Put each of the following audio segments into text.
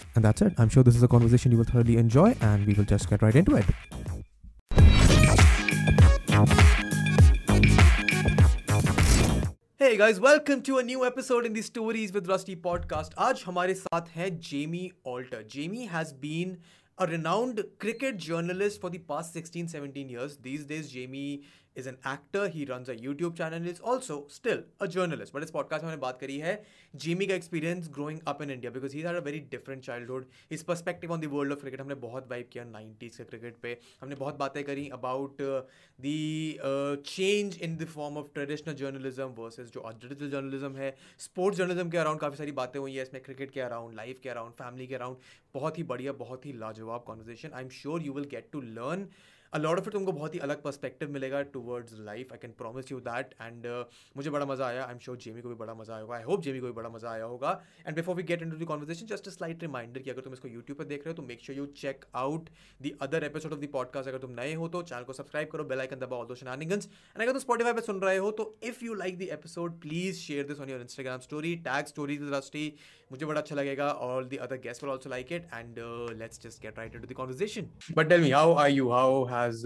And that's it. I'm sure this is a conversation you will thoroughly enjoy, and we will just get right into it. Hey guys, welcome to a new episode in the Stories with Rusty podcast. आज हमारे साथ है Jamie Alter. Jamie has been a renowned cricket journalist for the past 16 17 years. These days, Jamie is an actor he run a YouTube channel is also still a journalist but इस podcast में बात करी है Jamie का experience growing up in India because he a very different childhood his perspective on the world of cricket हमने बहुत vibe किया nineties के क्रिकेट पे। हमने बहुत बातें करी about the change in the form of traditional journalism versus जो डिजिटल जर्नलिज्म है। स्पोर्ट्स जर्नलिज्म के अराउंड काफ़ी सारी बातें हुई है, इसमें क्रिकेट के अराउंड लाइफ के अराउंड फैमिली के अराउंड बहुत ही बढ़िया, बहुत ही लाजवाब conversation I am sure you will get to learn a of it तुमको बहुत ही अलग पर्सपेक्टिव मिलेगा towards life I can promise you that and मुझे बड़ा मज़ा आया. आई एम श्योर जेमी को भी बड़ा मज़ा आया होगा. आई होप जेमी को भी बड़ा मज़ा आया होगा. And before we get into the conversation just a slight reminder कि अगर तुम इसको यूट्यूब पर देख रहे हो तो make sure you check out the other episode of the podcast अगर तुम नए हो तो चैनल को सब्सक्राइब करो. बेल आइकन दबाओ, दो शनानिगंस एंड अगर तुम स्पॉटीफाई पर सुन रहे हो तो if you like the episode please share this on your Instagram story tag Rusty मुझे बड़ा अच्छा लगेगा और the other guest will also like it and let's just get right into the conversation but tell me how are you how has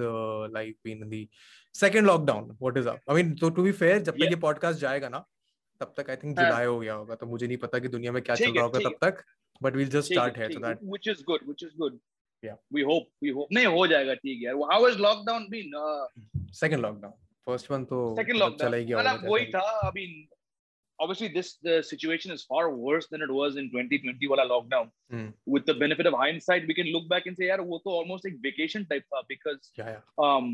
life been in the second lockdown what is up I mean तो to be fair जब तक ये podcast जाएगा ना तब तक I think जुलाई हो गया होगा तो मुझे नहीं पता कि दुनिया में क्या चल रहा होगा तब तक बट वील जस्ट स्टार्ट है so that which is good which is good yeah. We hope we hope नहीं हो जाएगा ठीक है। How has lockdown been? Uh, second lockdown first one तो second lockdown चला ही गया मतलब वही था I mean obviously this the situation is far worse than it was in 2020 wala lockdown mm. with the benefit of hindsight we can look back and say yaar wo to almost like vacation type tha because yeah, yeah. um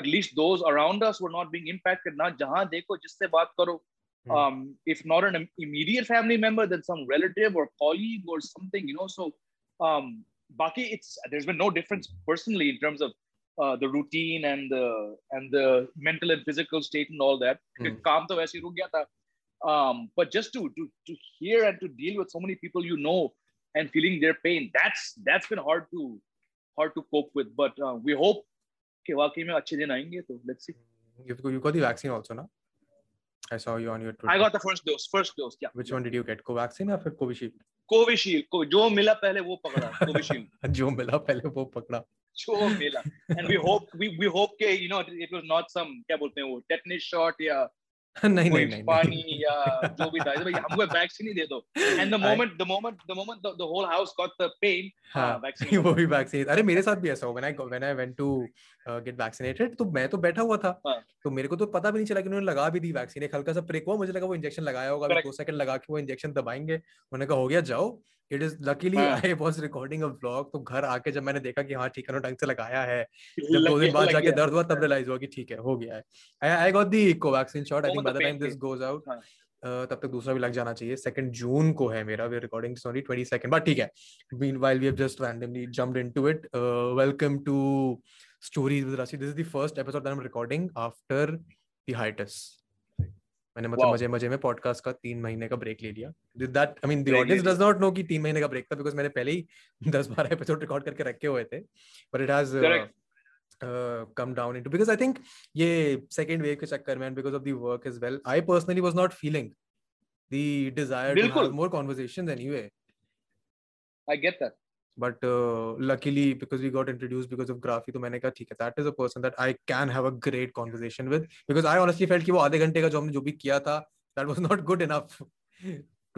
at least those around us were not being impacted na jahan dekho jisse baat karo mm. um if not an immediate family member then some relative or colleague or something you know so um baki it's there's been no difference personally in terms of uh, the routine and the and the mental and physical state and all that Hmm. काम तो वैसे ही रुक गया था um, but just to, to to hear and to deal with so many people you know and feeling their pain that's that's been hard to hard to cope with but uh, we hope कि वाकई में अच्छे दिन आएंगे तो let's see You've got, you got the vaccine also, no? I saw you on your Twitter. I got the first dose first dose yeah Which one did you get? Covaxin or फिर Covishield? Covishield को जो मिला पहले वो पकड़ा Covishield जो मिला पहले वो पकड़ा. जो मिला and we hope we we hope के you know it was not some क्या बोलते हैं वो tetanus shot या नहीं नहीं नहीं. पानी या जो भी था भाई हमको वैक्सीन ही दे दो। And the I- moment the moment the moment the, the whole house got the pain हाँ हाँ, वैक्सीन वो भी वैक्सीन अरे मेरे साथ भी ऐसा when I when I went to uh, get vaccinated तो मैं तो बैठा हुआ था। हाँ। तो मेरे को तो पता भी नहीं चला कि उन्होंने लगा भी दी वैक्सीन एक हल्का सा प्रिक हुआ मुझे लगा वो इंजेक्शन लगाया होगा। दो सेकंड लगा के वो इंजेक्शन दबाएँगे। उन्होंने कहा हो गया जाओ। इट इज़ लकीली हाँ। I was recording a vlog तो घर आके जब मैंने देखा कि हाँ ठीक है ना ढंग से लगाया है जब दो दिन बाद जाके दर्द हुआ तब रियलाइज़ हुआ कि ठीक है हो गया है। I I got the Covaxin shot I think by the time this. Goes out हाँ। तब तक दूसरा भी लग जाना चाहिए। सेकंड जून को है मेरा we recording sorry 22nd but ठीक है। Meanwhile we have just randomly jumped into it. uh, welcome to stories with Rasi. This is the first episode that I'm recording after the hiatus. मैंने मतलब Wow. मज़े मज़े में podcast का तीन महीने का ब्रेक ले लिया। That I mean the audience does not know कि तीन महीने का ब्रेक था बिकॉज़ मैंने पहले ही दस बारह एपिसोड रिकॉर्ड करके रखे हुए थे। But it has come down into because I think ये सेकंड वेव के चक्कर में and because of the work is well I personally was not feeling the desire to बिल्कुल। have more conversations anyway I get that but uh, luckily because we got introduced because of Grafi तो मैंने कहा ठीक है that is a person that I can have a great conversation with because I honestly felt कि वो आधे घंटे का जो हमने जो भी किया था that was not good enough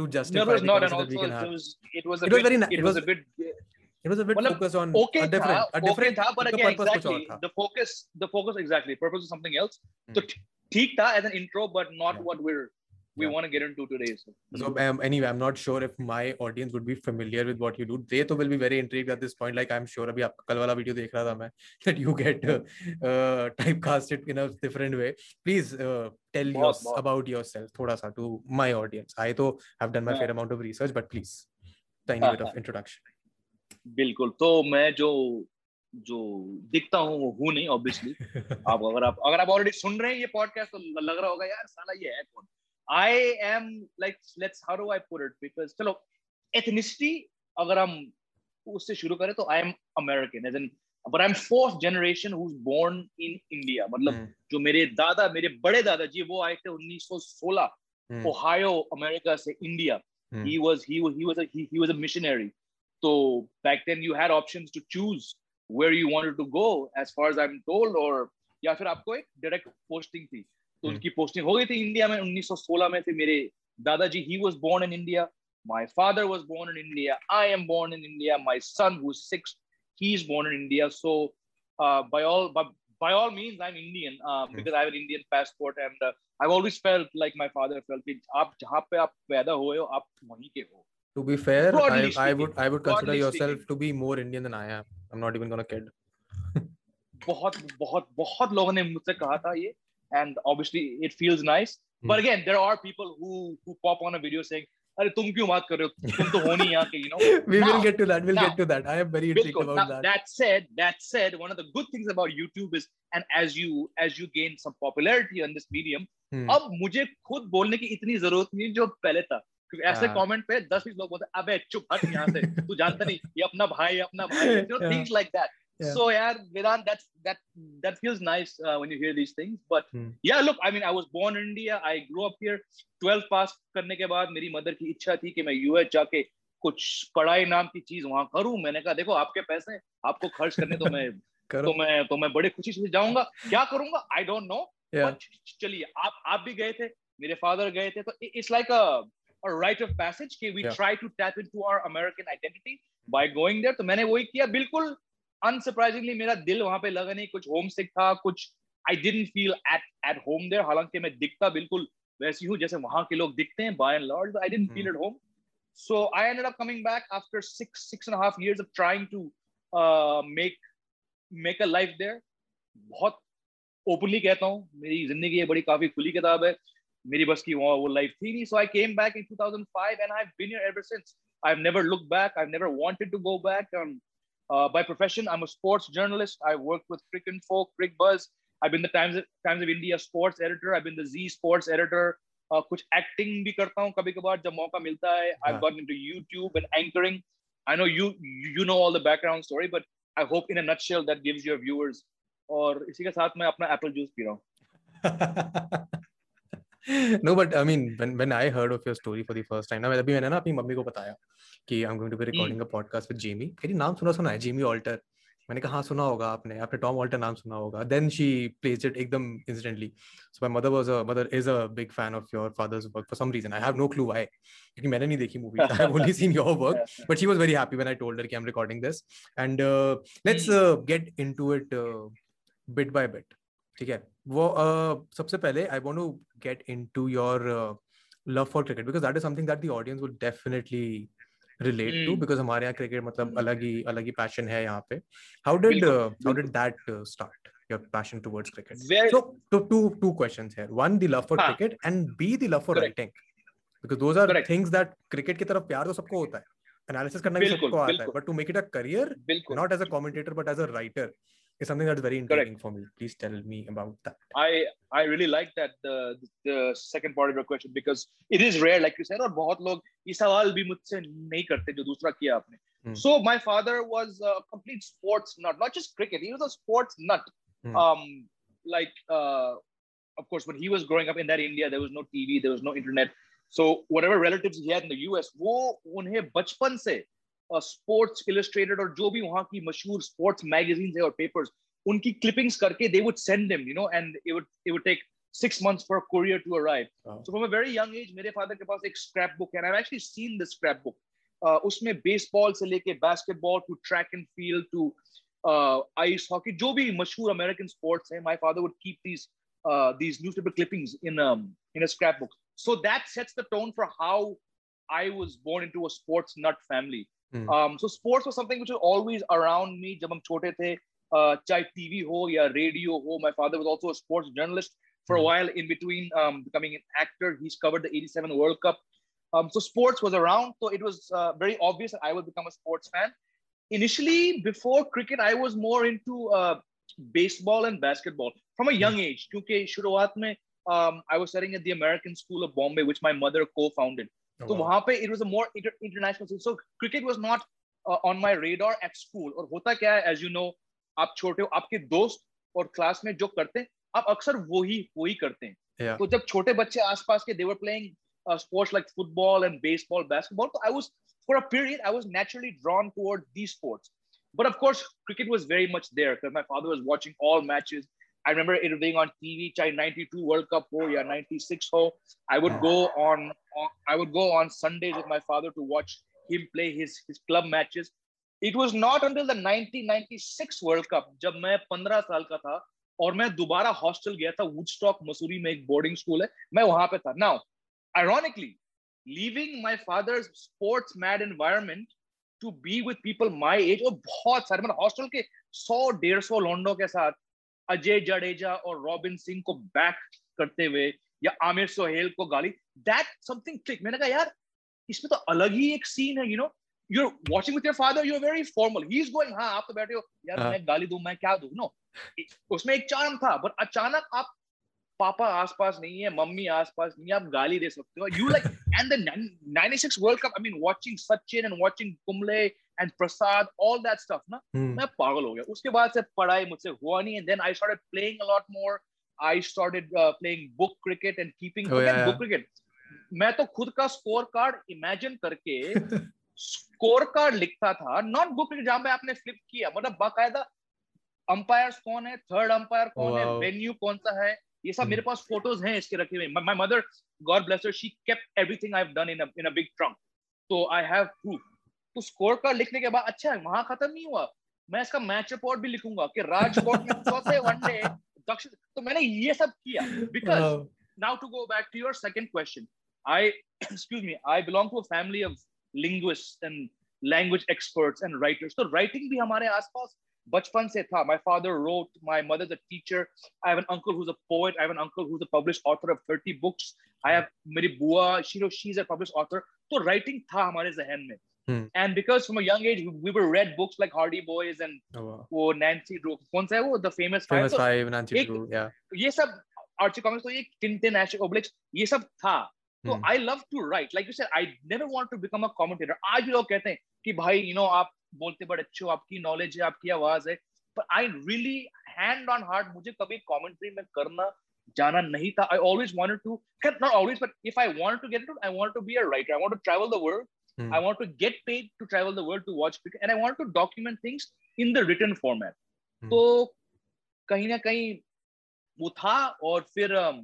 to justify no it was the not and conversation that we also can it have was it was a It was bit, very na- it it was was- a bit it was a bit मतलब focused on okay a different था a different okay था but उसका again purpose कुछ और exactly था the focus the focus exactly purpose is something else Hmm. so ठीक था as an intro but not Yeah. what we're we Yeah. want to get into today so So um, anyway, I'm not sure if my audience would be familiar with what you do. They तो will be very intrigued at this point. Like I'm sure अभी आपका कल वाला video देख रहा था मैं that you get uh, uh, typecasted in a different way. Please uh, tell बहुत, us बहुत। about yourself थोड़ा सा to my audience. I तो have done my हाँ. fair amount of research, but please. tiny bit of introduction. बिल्कुल तो मैं जो जो दिखता हूँ वो हूँ नहीं ऑब्वियसली आप अगर आप अगर आप ऑलरेडी सुन रहे हैं ये पॉडकास्ट तो लग रहा होगा यार साला ये है कौन I am like let's how do I put it because चलो एथनिसिटी अगर हम उससे शुरू करें तो I am American as an but I am fourth generation who born in India मतलब hmm. जो मेरे दादा मेरे बड़े दादा जी वो आए थे 1916 ओहायो अमेरिका से India he was he he was he was a missionary तो back then you had options to choose where you wanted to go as far as I'm told or या फिर आपको एक डायरेक्ट पोस्टिंग थी तो उनकी posting हो गई थी इंडिया में 1916 में थे मेरे दादाजी he was born in India my father was born in india i am born in india my son who's 6 he's born in india so uh, by all by, by all means i'm indian uh, because i have an indian passport and uh, i've always felt like my father felt कि आप जहाँ पे आप पैदा हुए हो आप वहीं के हो to be fair I, I would i would consider yourself speaking. to be more indian than i am i'm not even gonna kid बहुत बहुत बहुत लोगों ने मुझसे कहा था ये and obviously it feels nice hmm. but again there are people who who pop on a video saying अरे तुम क्यों बात कर रहे हो तुम तो हो नहीं यहाँ के you know we now, will get to that we'll now, get to that I am very intrigued about now, that that said that said one of the good things about YouTube is and as you as you gain some popularity on this medium hmm. अब मुझे खुद बोलने की इतनी जरूरत नहीं जो पहले था क्योंकि ऐसे कमेंट पे दस बीस लोग बोलते अबे चुप हट यहाँ से तू जानता नहीं ये अपना भाई अपना भाई you know things like that yeah. so yeah Vedant that's that that feels nice uh, when you hear these things but hmm. yeah look I mean I was born in India I grew up here 12 pass करने के बाद मेरी mother की इच्छा थी कि मैं US जाके कुछ पढ़ाई नाम की चीज़ वहाँ करूँ मैंने कहा देखो आपके पैसे आपको खर्च करने तो मैं तो मैं तो मैं बड़ी खुशी से जाऊँगा क्या करूँगा आई डोंट नो चलिए आप आप भी गए थे मेरे फादर गए थे तो it's like a a rite of passage कि we yeah. try to tap into our American identity by going there तो मैंने वही किया बिल्कुल अनसरप्राइजिंगली मेरा दिल वहाँ पे लगा नहीं। कुछ होम सिक था कुछ I didn't feel at at home there हालाँकि मैं दिखता बिल्कुल वैसी हूँ जैसे वहाँ के लोग दिखते हैं by and large I didn't feel at home so I ended up coming back after six six and a half years of trying to uh, make make a बहुत ओपनली कहता हूँ मेरी ज़िंदगी बड़ी काफ़ी खुली किताब है। मेरी बस की वो वो लाइफ थी नहीं। So I came back in 2005 and I have been here ever since I have never look back I have never wanted to go back uh, by profession i'm a sports journalist i work with crick info crick buzz i've been the times times of india sports editor i've been the z sports editor uh, कुछ acting भी करता हूँ कभी कभार जब मौका मिलता है I've gotten into YouTube and anchoring I know you you know all the background story but I hope in a nutshell that gives your viewers और इसी के साथ मैं अपना एप्पल जूस पी रहा हूँ no but i mean when when i heard of your story for the first time ना अभी मैंने ना अपनी मम्मी को बताया कि I am going to be recording a podcast with Jamie कह नाम सुना सुना है जेमी ऑल्टर मैंने कहा हाँ सुना होगा आपने आपने टॉम ऑल्टर नाम सुना होगा. देन शी प्लेज इट एकदम incidentally so my mother was mother is a big fan of your father's work for some reason I have no clue why क्योंकि मैंने नहीं देखी movie I only seen your work but she was very happy when I told her कि I am recording this and let's get into it bit by bit ठीक है? वो uh, सबसे पहले I want to get into your love for cricket because that is something that the audience will definitely relate to because हमारे यहाँ cricket मतलब hmm. अलग ही अलग ही पैशन है यहाँ पे। How did how did that start your passion towards cricket? Very, so to, two two questions here one the love for ah. cricket and b the love for Correct. writing because those are Correct. things that cricket की तरफ़ प्यार तो सबको होता है। Analysis करना भी सबको आता है but to make it a career not as a commentator but as a writer is something that's very interesting Correct. for me. Please tell me about that. I I really like that the the second part of your question because it is rare, like you said, और बहुत लोग ये सवाल भी मुझसे नहीं करते जो दूसरा किया आपने. Hmm. So my father was a complete sports nut, not just cricket. He was a sports nut. Hmm. Um, like uh, of course, when he was growing up in that India, there was no TV, there was no internet. So whatever relatives he had in the US, वो उन्हें बचपन से sports illustrated और जो भी वहाँ की मशहूर स्पोर्ट्स मैगजीन है और पेपर्स उनकी क्लिपिंग्स करके they would send them you know and it would take six months for courier to arrive so from a very young age मेरे फादर के पास एक स्क्रैप बुक है I actually seen the scrap book उसमें baseball से लेके basketball to track and field to ice hockey जो भी मशहूर अमेरिकन स्पोर्ट्स है my father would keep these these newspaper clipping scrap book so that sets the tone for how I was born into a sports nut family Hmm. Um, so sports was something which was always around me जब हम छोटे थे uh, चाहे TV हो या radio हो my father was also a sports journalist for a hmm. while in between um, becoming an actor he's covered the 87 World Cup Um, so sports was around, so it was uh, very obvious that I would become a sports fan. Initially, before cricket, I was more into uh, baseball and basketball from a young hmm. age. Because शुरुआत में um, I was studying at the American School of Bombay, which my mother co-founded. तो वहाँ पे it was a more international so cricket was not on my radar at school और होता क्या है as you know आप छोटे हो आपके दोस्त और क्लास में जो करते हैं आप अक्सर वो ही वो ही। करते हैं तो जब छोटे बच्चे आसपास के they were playing sports like football and baseball basketball तो I was for a period I was naturally drawn toward the sports but of course cricket was very much there my father was watching all matches I remember it being on TV, chai 92 World Cup oh yeah, 96 oh. I would go on, on I would go on Sundays with my father to watch him play his, his club matches. It was not until the 1996 World Cup जब मैं 15 साल का था और मैं दोबारा hostel गया था वुडस्टॉक मसूरी में एक बोर्डिंग स्कूल है मैं वहाँ पे था now ironically leaving my father's sports mad environment to be with people my age और बहुत सारे मतलब हॉस्टल के सौ डेढ़ सौ लोंडो के साथ अजय जडेजा और रॉबिन सिंह को बैक करते हुए या आमिर सोहेल को गाली दैट समथिंग क्लिक मैंने कहा यार इसमें तो अलग ही एक सीन है you know you're watching with your father you're very formal. He's going हाँ आप तो बैठे हो। यार मैं गाली दूँ मैं क्या दूँ? नो उसमें एक चार्म था बट अचानक आप पापा आसपास नहीं है मम्मी आसपास नहीं है आप गाली दे सकते हो। You like and the 96 world cup I mean watching Sachin and watching Kumble and Prasad all that stuff ना hmm. मैं पागल हो गया। उसके बाद से पढ़ाई मुझसे हुआ नहीं and then I started playing a lot more I started playing book cricket and keeping book cricket मैं तो खुद का स्कोर कार्ड इमेजिन करके स्कोर कार्ड लिखता था नॉट बुक क्रिकेट जहाँ पे आपने फ्लिप किया। मतलब बाकायदा अंपायर कौन है थर्ड अंपायर कौन wow. है वेन्यू कौन सा है ये सब मेरे पास फ़ोटोज़ हैं इसके रखे हुए। My mother god bless her she kept everything I have done in in a big trunk तो आई हैव प्रूफ तो स्कोर कर लिखने के बाद अच्छा है वहाँ खत्म नहीं हुआ। मैं इसका मैच रिपोर्ट भी लिखूँगा कि राजकोट में चौथे वनडे दक्षिण तो मैंने ये सब किया। Because now to go back to your second question I excuse me I belong to family of linguist and language experts and writers तो राइटिंग भी हमारे आसपास बचपन से था। My father wrote my mother is teacher I have an uncle who is a poet I have an uncle who is a published author of 30 books I have मेरी बुआ she is a published author तो writing था हमारे ज़हन में। Hmm. And because from a young age we were read books like Hardy Boys and oh, wow. वो Nancy Drew कौन सा है वो The Famous Five Famous so Five Nancy Drew yeah ये सब आर्ची कॉमिक्स तो ये टिंटिन एश obliques ये सब था तो I love to write like you said I never want to become a commentator आज भी लोग कहते हैं कि भाई यू नो आप बोलते बड़े अच्छे हो आपकी नॉलेज है आपकी आवाज है पर I really hand on heart मुझे कभी कमेंट्री में करना जाना नहीं था I always wanted to not always but if I want to get it I want to be a writer I want to travel the world Hmm. I want to get paid to travel the world to watch cricket, and I want to document things in the written format. Hmm. तो कहीं ना कहीं वो था और फिर um,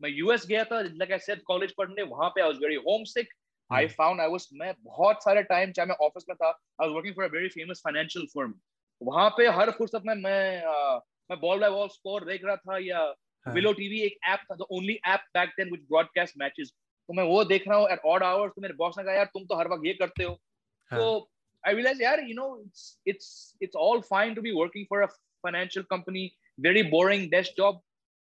मैं US गया था लाइक आई सेड कॉलेज पढ़ने वहाँ पे I was very home sick I found I was मैं बहुत सारे टाइम चाहे मैं ऑफ़िस में था I was working for a very famous financial firm वहाँ पे हर फुर्सत में मैं uh, मैं बॉल बाय बॉल स्कोर देख रहा था या विलो टीवी एक ऐप था the only app back then which broadcast matches तो मैं वो देख रहा हूँ एट ऑड आवर्स तो मेरे बॉस ने कहा यार तुम तो हर वक्त ये करते हो। तो आई रियलाइज़ यार you know it's it's it's all fine to be working for a financial company very boring desk job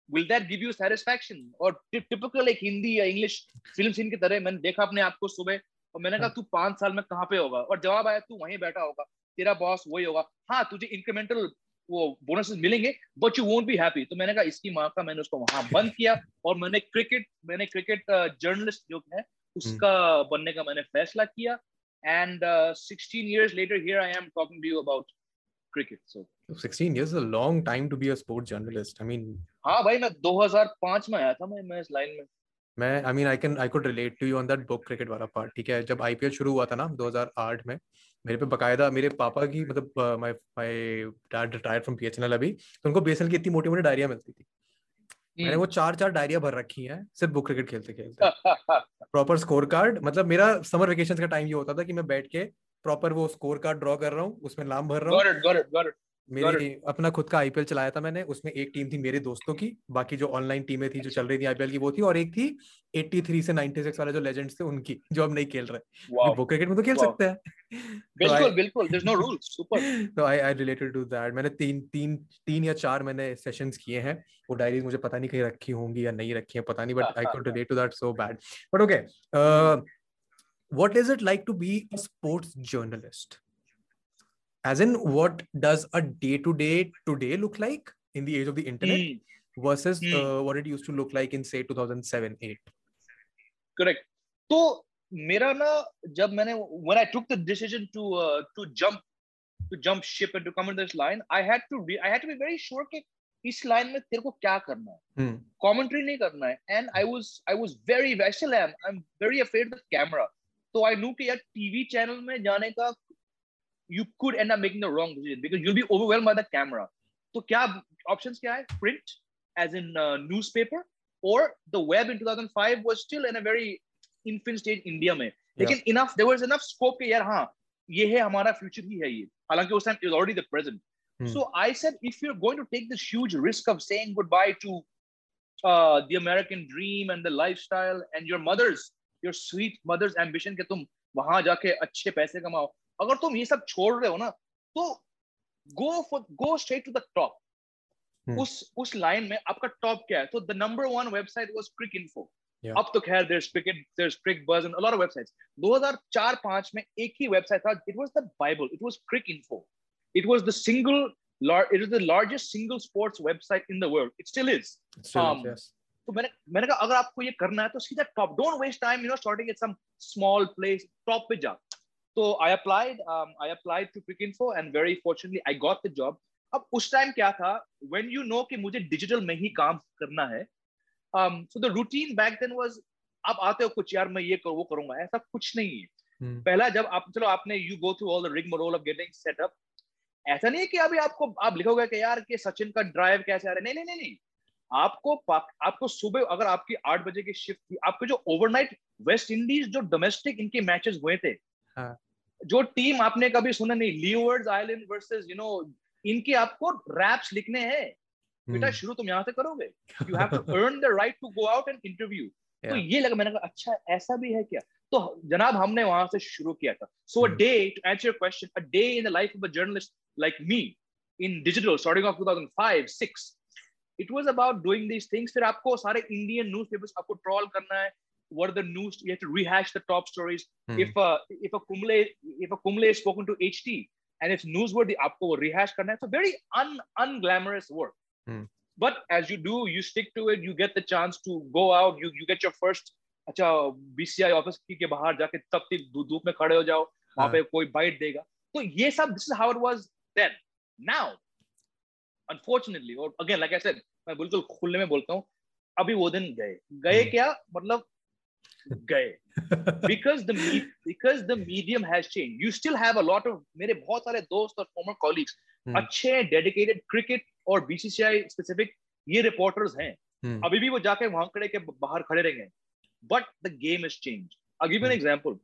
will that give you satisfaction? और typical एक हिंदी या इंग्लिश फ़िल्म सीन की तरह मैंने देखा अपने आप को सुबह और मैंने कहा तू पाँच साल में कहाँ पे होगा? और जवाब आया तू वहीं बैठा होगा तेरा बॉस वही होगा। हाँ तुझे इंक्रीमेंटल वो बोनसेस मिलेंगे but you won't be happy तो मैंने कहा इसकी माँ का मैंने उसको वहाँ बंद किया और मैंने क्रिकेट मैंने क्रिकेट जर्नलिस्ट जो है उसका बनने का मैंने फैसला किया and sixteen years later here I am talking to you about cricket. So 16 years is a long time to be a sport journalist. I mean, हाँ भाई मैं 2005 में आया था मैं मैं इस लाइन में मैं I mean I can I could relate to you on that book cricket वाला पार्ट ठीक है? जब आईपीएल शुरू हुआ था ना 2008 में मेरे पे बकायदा मेरे पापा की मतलब my my dad retired from PHNL अभी तो उनको बीएसएनएल की इतनी मोटी मोटी डायरिया मिलती थी। मैंने हम्म। वो चार चार डायरिया भर रखी हैं सिर्फ़ बुक क्रिकेट खेलते खेलते। प्रॉपर स्कोर कार्ड मतलब मेरा समर वेकेशन का टाइम ये होता था कि मैं बैठ के प्रॉपर वो स्कोर कार्ड ड्रॉ कर रहा हूँ उसमें नाम भर रहा हूँ। मेरी अपना खुद का आईपीएल चलाया था मैंने उसमें एक टीम थी मेरे दोस्तों की बाकी जो ऑनलाइन टीमें थी जो चल रही थी आईपीएल की वो थी और एक थी 83 से 96 वाले जो लेजेंड्स थे उनकी जो अब नहीं खेल रहे। वो क्रिकेट में तो खेल सकते हैं। बिल्कुल बिल्कुल there is no rules super तो I I related to that मैंने तीन तीन तीन या चार मैंने सेशंस किए हैं वो डायरीज मुझे पता नहीं कहीं रखी होंगी या नहीं रखी है पता नहीं but I could relate to that so bad but okay what is it like to be a sports journalist? as in what does a day to day today look like in the age of the internet mm. versus mm. Uh, what it used to look like in say 2007 8 correct so मेरा ना जब मैंने when I took the decision to uh, to jump to jump ship and to come in this line I had to be I had to be very sure कि इस line में तेरे को क्या करना है कमेंट्री नहीं करना है and I was I was very I still am I am very afraid of camera तो आई न्यू कि यार टीवी चैनल में जाने का you could end up making the wrong decision because you'll be overwhelmed by the camera. So kya options kya hai? Print as in uh, newspaper or the web in 2005 was still in a very infant stage India में. लेकिन yeah. enough there was enough scope कि यार हाँ ये है हमारा future ही है ये. हालांकि उस time it was already the present. Hmm. So I said if you're going to take this huge risk of saying goodbye to uh, the American dream and the lifestyle and your mother's your sweet mother's ambition कि तुम वहां जाके अच्छे पैसे कमाओ अगर तुम ये सब छोड़ रहे हो ना तो go for go straight to the top उस उस लाइन में आपका टॉप क्या है? तो the number one website was Cricinfo अब तो खैर there cricket there Cricbuzz and a lot of websites 2004 5 में एक ही वेबसाइट था it was the bible it was Cricinfo it was the single the largest single sports website in the world. It still is. Still um, तो मैंने मैंने कहा अगर आपको ये करना है तो सीधा top don't waste time you know starting at some small place top पे जा। So I applied. Um, I applied to Info, and very fortunately, I got the job. अब उस टाइम क्या था when you know कि मुझे digital में ही काम करना है so the routine back then was आप आते हो कुछ यार मैं ये करूँ वो करूँगा ऐसा कुछ नहीं है hmm. पहला जब आप चलो आपने you go through all the rigmarole of getting setup ऐसा नहीं है कि अभी आपको आप लिखोगे कि यार कि सचिन का ड्राइव कैसे आ रहा है नहीं नहीं नहीं नहीं आपको आपको सुबह अगर आपकी आठ बजे की शिफ्ट थी आपके जो ओवरनाइट वेस्ट इंडीज जो डोमेस्टिक इनके मैचेस हुए थे हाँ. जो टीम आपने कभी सुना नहीं Leewards island versus you know इनके आपको रैप्स लिखने हैं। बेटा hmm. शुरू तुम यहाँ से करोगे। You have to earn the right to go out and interview तो ये लगा मैंने कहा अच्छा ऐसा भी है क्या? तो जनाब हमने वहाँ से शुरू किया था। So a day to answer your question a day in the life of a journalist like me in digital starting of 2005 6 it was about doing these things फिर आपको सारे इंडियन न्यूज़पेपर्स आपको ट्रॉल करना है what are the news you have to rehash the top stories hmm. if uh, if a kumble if a kumble is spoken to ht and it's newsworthy aapko rehash karna it's a very un unglamorous work hmm. but as you do you stick to it you get the chance to go out you you get your first अच्छा BCI office के बाहर जाके तब तक धूप में खड़े हो जाओ वहां पे कोई बाइट देगा तो ये सब this is how it was then now unfortunately और अगेन लाइक आई सेड मैं बिल्कुल खुले में बोलता हूँ अभी वो दिन गए गए क्या मतलब गए। Because the because medium has change you still have lot of मेरे बहुत सारे दोस्त और फॉर्मर हम्म। कॉलीग्स अच्छे डेडिकेटेड क्रिकेट और बीसीसीआई स्पेसिफिक ये रिपोर्टर्स हैं। हम्म। अभी भी वो जाके वहाँ खड़े के बाहर खड़े रहेंगे। But the game is change a give an example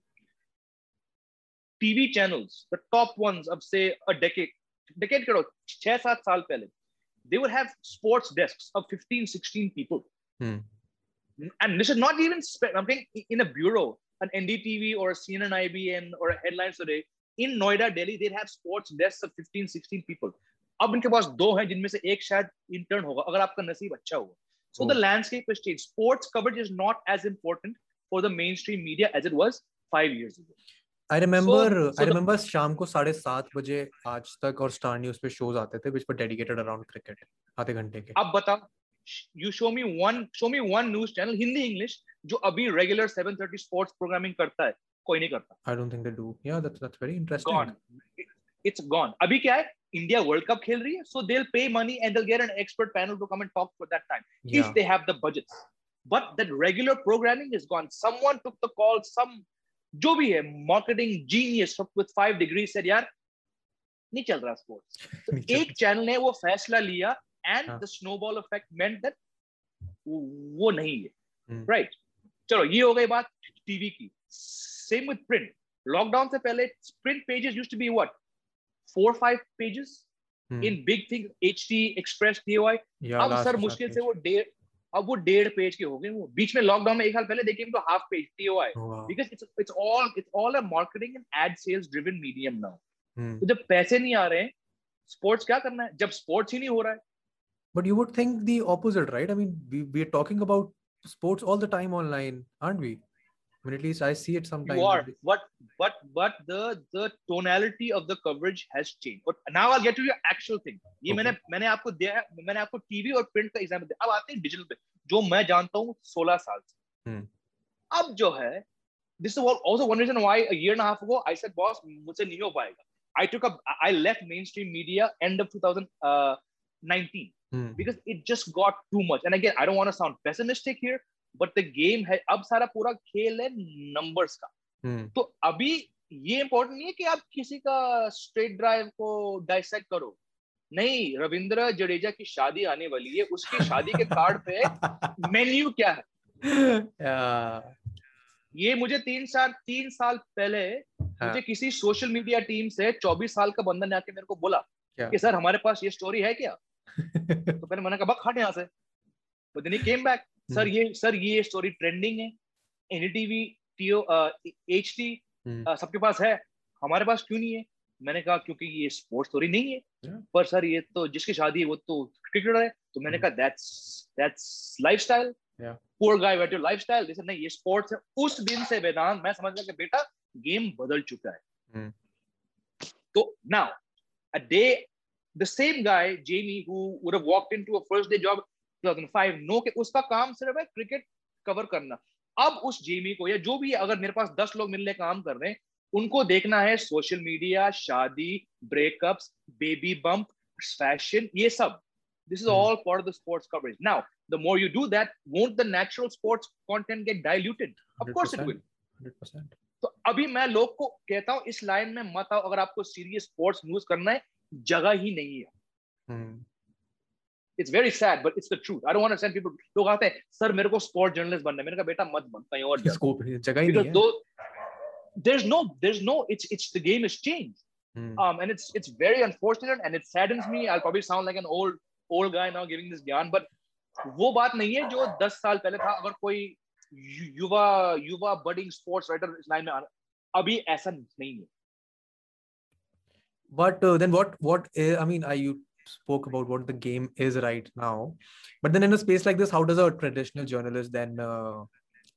TV channels top one अब से अ डेकेट करो छह सात साल पहले they would have sports desk of 15 16 people and this is not even I'm saying in a bureau, an NDTV or a CNN IBN or a Headlines Today in Noida, Delhi, they'd have sports desks of 15, 16 people. अब इनके पास दो हैं जिनमें से एक शायद intern होगा अगर आपका नसीब अच्छा होगा so the landscape has changed sports coverage is not as important for the mainstream media as it was five years ago I remember so, so I remember शाम को साढ़े सात बजे आज तक और स्टार न्यूज पे शोज आते थे which were dedicated around cricket आधे घंटे के अब बताओ you show me one show me one news channel hindi english जो अभी रेगुलर 7:30 स्पोर्ट्स प्रोग्रामिंग करता है कोई नहीं करता। I don't think they do या that's that's very interesting gone it's gone अभी क्या है? इंडिया वर्ल्ड कप खेल रही है so they will pay money and they get an expert panel to come and talk for that time if they have the budgets but that regular programming is gone someone took the call some जो भी है marketing genius with 5 degree said यार नहीं चल रहा sports तो एक channel ने वो फैसला लिया and the snowball effect meant that वो नहीं है। Right hmm. चलो ये हो गई बात टीवी की। सेम विद प्रिंट लॉकडाउन से पहले print pages used to be what four five pages in big thing HT Express TOI अब सर मुश्किल से वो डेढ़ अब वो डेढ़ पेज के हो गए वो। बीच में लॉकडाउन में एक साल पहले देखिए तो half page TOI because it's it's all it's all a marketing and ad sales driven medium now तो जब पैसे नहीं आ रहे हैं स्पोर्ट्स क्या करना है? जब स्पोर्ट्स ही नहीं हो रहा है But you would think the opposite, right? I mean, we, we're talking about sports all the time online, aren't we? I mean, at least I see it sometimes. You are, but but but the the tonality of the coverage has changed. But now I'll get to your actual thing. ये okay. मैंने मैंने आपको दिया मैंने आपको TV और print का example दिया अब आते हैं डिजिटल पे जो मैं जानता हूँ 16 साल से hmm. अब जो है this is also one reason why a year and a half ago I said boss मुझसे नहीं हो पाएगा I took up I left mainstream media end of 2019 hmm. because it just got too much. And again I don't want to sound pessimistic here but the game है अब सारा पूरा खेल है numbers का। Hmm. तो अभी ये इंपॉर्टेंट नहीं है कि आप किसी का स्ट्रेट ड्राइव को डाइसेक्ट करो। नहीं रविंद्र जडेजा की शादी आने वाली है उसकी शादी के कार्ड पे मेन्यू क्या है? ये मुझे तीन साल तीन साल पहले हाँ. मुझे किसी सोशल मीडिया टीम से 24 साल का बंदन ने आके मेरे को बोला कि सर हमारे पास ये स्टोरी है क्या? तो मैंने मैंने कहा हट यहाँ से। But then came back sir ये सर ये स्टोरी ट्रेंडिंग है। एनडीटीवी टीओ एच टी सबके पास है। हमारे पास क्यों नहीं है? मैंने कहा क्योंकि ये स्पोर्ट्स स्टोरी नहीं है। Yeah. पर सर ये तो जिसकी शादी है वो तो क्रिकेटर है। तो मैंने hmm. कहा that's that's lifestyle poor guy your lifestyle जैसे नहीं ये स्पोर्ट्स है। उस दिन से वेदांत मैं समझ गया कि बेटा गेम बदल चुका है. तो now a day the same guy Jamie who would have walked into a first day job 2005 no के उसका काम सिर्फ़ है क्रिकेट कवर करना अब उस जेमी को या जो भी अगर मेरे पास दस लोग मिलने काम कर रहे हैं उनको देखना है सोशल मीडिया शादी ब्रेकअप्स बेबी बम्प फ़ैशन ये सब this is mm. all part of the sports coverage now the more you do that won't the natural sports content get diluted of course it will 100%. तो अभी मैं लोग को कहता हूँ इस लाइन में मत आओ अगर आपको सीरियस स्पोर्ट्स न्यूज़ करना है जगह ही नहीं है। It's very sad but it's the truth I don't want to send people लोग आते हैं सर मेरे को स्पोर्ट जर्नलिस्ट बनना है। मैंने कहा बेटा मत बन कहीं और स्कोप जगह ही नहीं है। there's no there's no it's it's the game has changed. mm. um and it's it's very unfortunate and it saddens me. I'll probably sound like an old old guy now giving this ज्ञान but वो बात नहीं है जो 10 साल पहले था। अगर कोई युवा युवा बडिंग स्पोर्ट्स राइटर इस लाइन में अभी ऐसा नहीं है। but uh, then what what uh, i mean i you spoke about what the game is right now but then in a space like this how does a traditional journalist then uh,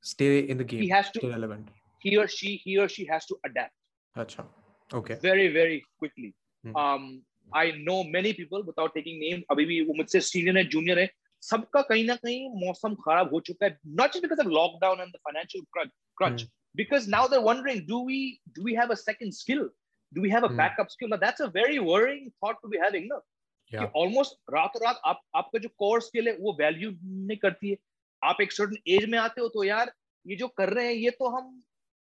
stay in the game he has to stay relevant he or she he or she has to adapt Achha. okay very very quickly hmm. um I know many people without taking names अभी भी वो मुझसे senior है junior है सबका कहीं ना कहीं मौसम खराब हो चुका है not just because of lockdown and the financial crunch, crunch mm. because now they're wondering do we do we have a second skill do we have a backup skill now that's a very worrying thought to be having no? Almost रातों रात आप आपका जो core skill है वो value नहीं करती है। आप एक सर्टन एज में आते हो तो यार ये जो कर रहे हैं ये तो हम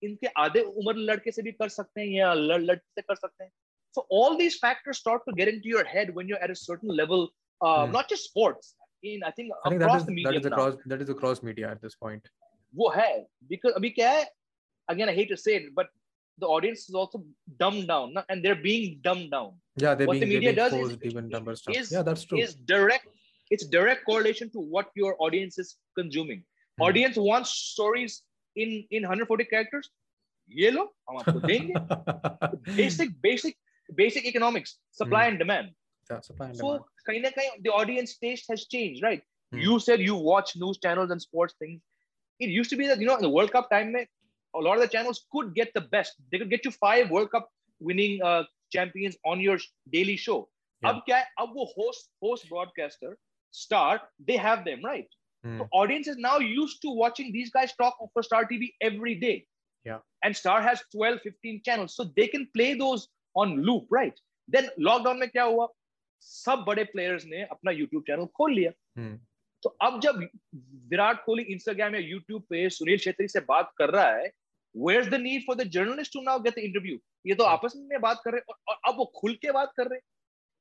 इनके आधे उम्र लड़के से भी कर सकते हैं या लड़ लड़के से कर सकते हैं। So all these factors start to get your head when you are at a certain level not just sports in I think across that is across that is across media at this point वो है because अभी क्या है again I hate to say it but the audience is also dumbed down and they're being dumbed down. Yeah, they're what being, the media does is, even dumber stuff. Is, yeah, that's true. Is direct it's direct correlation to what your audience is consuming. Hmm. Audience wants stories in in 140 characters. ये लो हम आपको देंगे. basic basic basic economics, supply mm. and demand. Yeah, supply and so, demand. Kind of, the audience taste has changed, right? Mm. You said you watch news channels and sports things. It used to be that, you know, in the World Cup time, a lot of the channels could get the best. They could get you five World Cup winning uh, champions on your daily show. Yeah. Ab kya ab wo host, host broadcaster, star, they have them, right? Mm. So audience is now used to watching these guys talk for Star TV every day. Yeah. And Star has 12, 15 channels. So they can play those on loop right then lockdown में क्या हुआ सब बड़े players ने अपना YouTube channel खोल लिया hmm. तो अब जब विराट कोहली इंस्टाग्राम या यूट्यूब पे सुनील छेत्री से बात कर रहा है where the need for the journalist to now get the interview ये तो आपस में बात कर रहे हैं और अब वो खुल के बात कर रहे हैं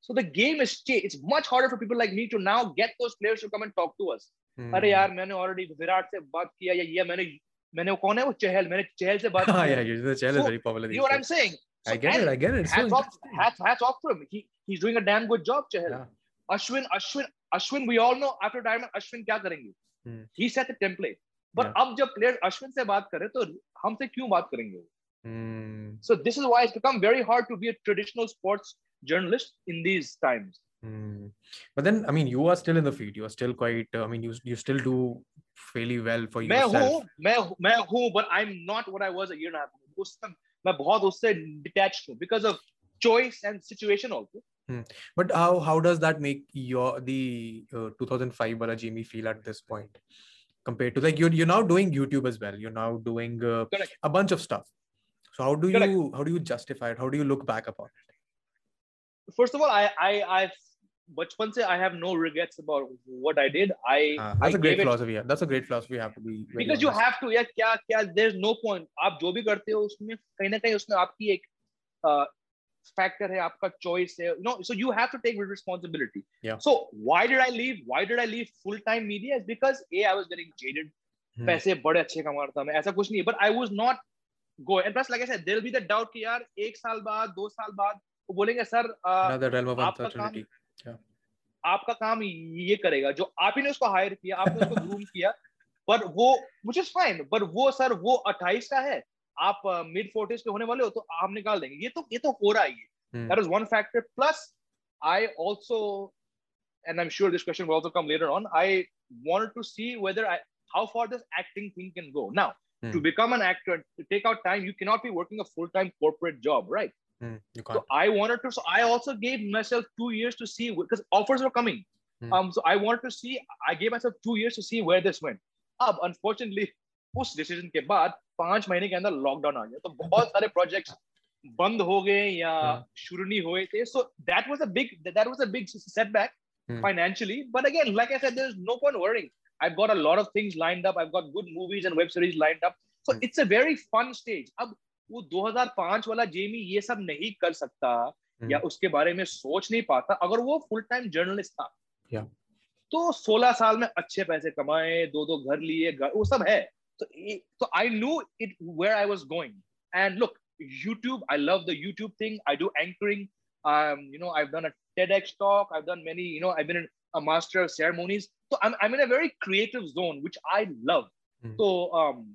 so the game is changed it's much harder for people like me to now get those players to come and talk to us hmm. अरे यार मैंने ऑलरेडी विराट से बात किया या ये मैंने मैंने वो कौन है वो चहल मैंने चहल से बात किया yeah, yeah, Chahal is very popular you know what I'm saying so, I get it. I get it. hats, off, hats, hats off to him. He, he's doing a damn good job, Chahal. Yeah. Ashwin, Ashwin, Ashwin, we all know after retirement, Ashwin क्या करेंगे? Hmm. He set the template. But yeah. अब जब players Ashwin से बात करें तो हमसे क्यों बात करेंगे? Hmm. So this is why it's become very hard to be a traditional sports journalist in these times. Hmm. But then, I mean, you are still in the field. You are still quite. Uh, I mean, you you still do fairly well for मैं yourself. हूँ मैं मैं हूँ but I'm not what I was a year and a half ago उस time मैं बहुत उससे detached हूँ because of choice and situation also Hmm. But how how does that make your the uh, 2005 wala Jamie feel at this point compared to like you're, you're now doing youtube as well. You're now doing uh, a bunch of stuff. So how do you Correct. how do you justify it? How do you look back upon it? First of all i i i've bachpan i have no regrets about what i did. I uh, that's I a great philosophy it, yeah. that's a great philosophy you have to be because you have to yeah kya kya there's no point. aap jo bhi karte ho usme kahin na kahin usne aapki ek uh, factor है आपका choice है you know so you have to take responsibility Yeah. so why did I leave why did I leave full time media is because a I was getting jaded Hmm. पैसे बड़े अच्छे कमा रहा था मैं ऐसा कुछ नहीं but I was not going and plus like I said there will be the doubt कि यार एक साल बाद दो साल बाद वो बोलेंगे सर Another realm of आपका काम आपका काम ये करेगा जो आप ही ने उसको हायर किया आपने उसको ग्रूम किया पर वो which is fine पर वो सर वो 28 का है आप मिड फोर्टीज के होने वाले हो तो हम निकाल देंगे ये तो ये तो हो रहा है Hmm. that is one factor plus I also and I'm sure this question will also come later on I wanted to see whether I how far this acting thing can go now Hmm. to become an actor to take out time you cannot be working a full-time corporate job right Hmm. You so. I wanted to. So I also gave myself two years to see because offers were coming. Hmm. Um. So I wanted to see. I gave myself two years to see where this went. अब unfortunately उस decision के बाद पाँच महीने के अंदर lockdown आ गया तो बहुत सारे प्रोजेक्ट्स बंद हो गए या हाँ. शुरू नहीं हुए थे so that was a big that was a big setback Hmm. financially but again like i said there's no point worrying i've got a lot of things lined up i've got good movies and web series lined up so Hmm. it's a very fun stage अब वो 2005 वाला Jamie ये सब नहीं कर सकता Hmm. या उसके बारे में सोच नहीं पाता अगर वो फुल टाइम जर्नलिस्ट था Yeah. तो 16 साल में अच्छे पैसे कमाए दो दो घर लिए घर वो सब है So, so I knew it where I was going. And look, YouTube, I love the YouTube thing. I do anchoring. Um, you know, I've done a TEDx talk. I've done many, you know, I've been a master of ceremonies. So I'm, I'm in a very creative zone, which I love. Mm. So, um,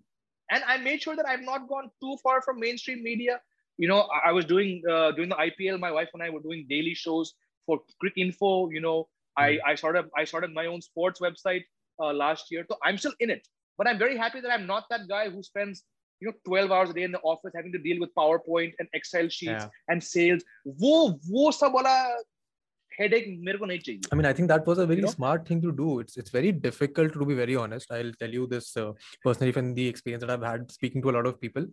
and I made sure that I've not gone too far from mainstream media. You know, I, I was doing, uh, doing the IPL, my wife and I were doing daily shows for quick info, you know, mm. I, hmm. I started, I started my own sports website uh, last year. So I'm still in it. but I'm very happy that I'm not that guy who spends you know 12 hours a day in the office having to deal with PowerPoint and Excel sheets Yeah. and sales वो वो सब वाला headache मेरे को नहीं चाहिए I mean, I think that was a very know? smart thing to do. It's it's very difficult to be very honest. I'll tell you this uh, personally from the experience that I've had speaking to a lot of people.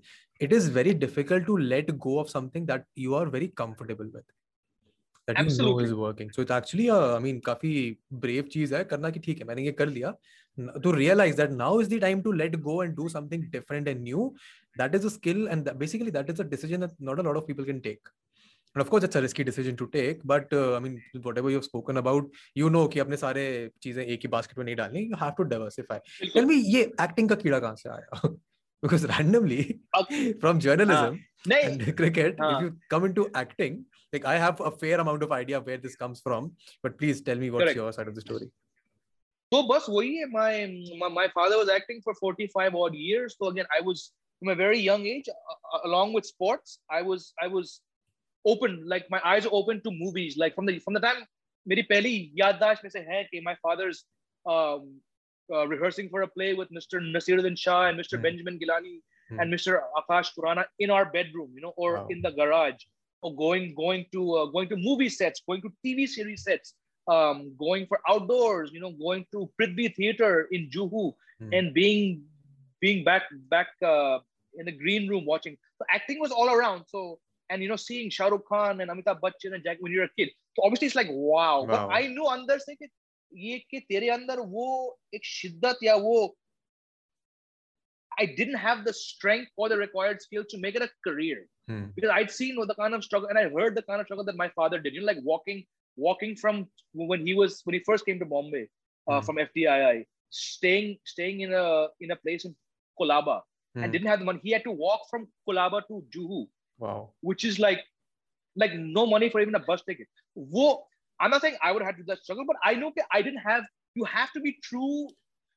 It is very difficult to let go of something that you are very comfortable with. That you know Absolutely. is working. So it's actually a, I mean, काफी brave चीज है करना कि ठीक है मैंने ये कर लिया. N- To realize that now is the time to let go and do something different and new. That is a skill, and that, basically that is a decision that not a lot of people can take. And of course, it's a risky decision to take. But uh, I mean, whatever you've spoken about, you know कि अपने सारे चीजें एक ही basket में नहीं डालनी. You have to diversify. Tell me, ये acting का कीड़ा कहाँ से आया? because randomly from journalism नहीं and cricket, हाँ. if you come into acting, like I have a fair amount of idea of where this comes from. But please tell me what's Correct. your side of the story. तो बस वही है my, my my father was acting for 45 odd years so again I was from a very young age uh, along with sports I was I was open like my eyes are open to movies like from the from the time मेरी पहली याददाश्त में से है कि my father's um, uh, rehearsing for a play with Mr. Nasiruddin Shah and Mr. Hmm. Benjamin Gilani Hmm. and Mr. Akash Kurana in our bedroom you know or Wow. in the garage or going going to uh, going to movie sets going to TV series sets um, going for outdoors, you know, going to Prithvi Theatre in Juhu Hmm. and being being back back uh, in the green room watching. So acting was all around. So and you know, seeing Shah Rukh Khan and Amitabh Bachchan and Jack when you're a kid. So obviously it's like wow. Wow. But I knew अंदर से कि ये कि तेरे अंदर वो एक शिद्दत या वो I didn't have the strength or the required skills to make it a career Hmm. because I'd seen what the kind of struggle and I heard the kind of struggle that my father did. You know, like walking, walking from when he was when he first came to Bombay uh, Hmm. from FDII, staying staying in a in a place in Kolaba Hmm. and didn't have the money. He had to walk from Kolaba to Juhu, Wow. which is like like no money for even a bus ticket. Wo, I'm not saying I would have to do that struggle, but I know that I didn't have. You have to be true,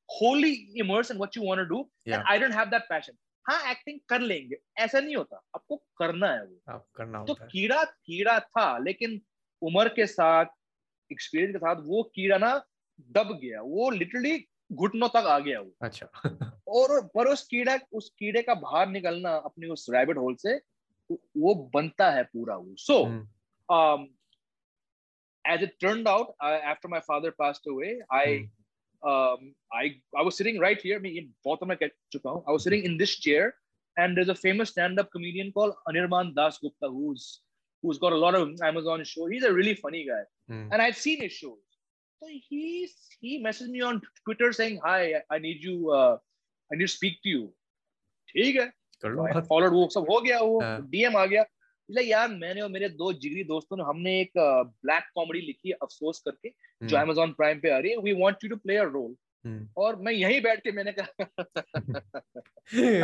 wholly immersed in what you want to do, Yeah. and I didn't have that passion. हाँ acting कर लेंगे ऐसा नहीं होता आपको करना है वो आप करना तो होता है. कीड़ा कीड़ा था लेकिन उम्र के साथ एक्सपीरियंस के साथ वो कीड़ा ना दब गया वो लिटरली घुटनों तक आ गया वो अच्छा और पर उस कीड़ा उस कीड़े का बाहर निकलना अपनी उस रैबिट होल से वो बनता है पूरा वो सो um as it turned out uh, after my father passed away i mm. um i i was sitting right here me bottom i was sitting in this chair and there's a famous stand-up comedian called anirban das gupta who's who's got a lot of amazon show he's a really funny guy mm. and i've seen his shows so he's he messaged me on Twitter saying, "Hi, I need you. Uh, I need to speak to you." ठीक है followed वो सब हो गया वो DM आ गया इसलिए यार मैंने और मेरे दो जिगरी दोस्तों ने हमने एक ब्लैक कॉमेडी लिखी है अफसोस करके जो अमेजोन प्राइम पे आ रही है we want you to play a role और मैं यहीं बैठ के मैंने कहा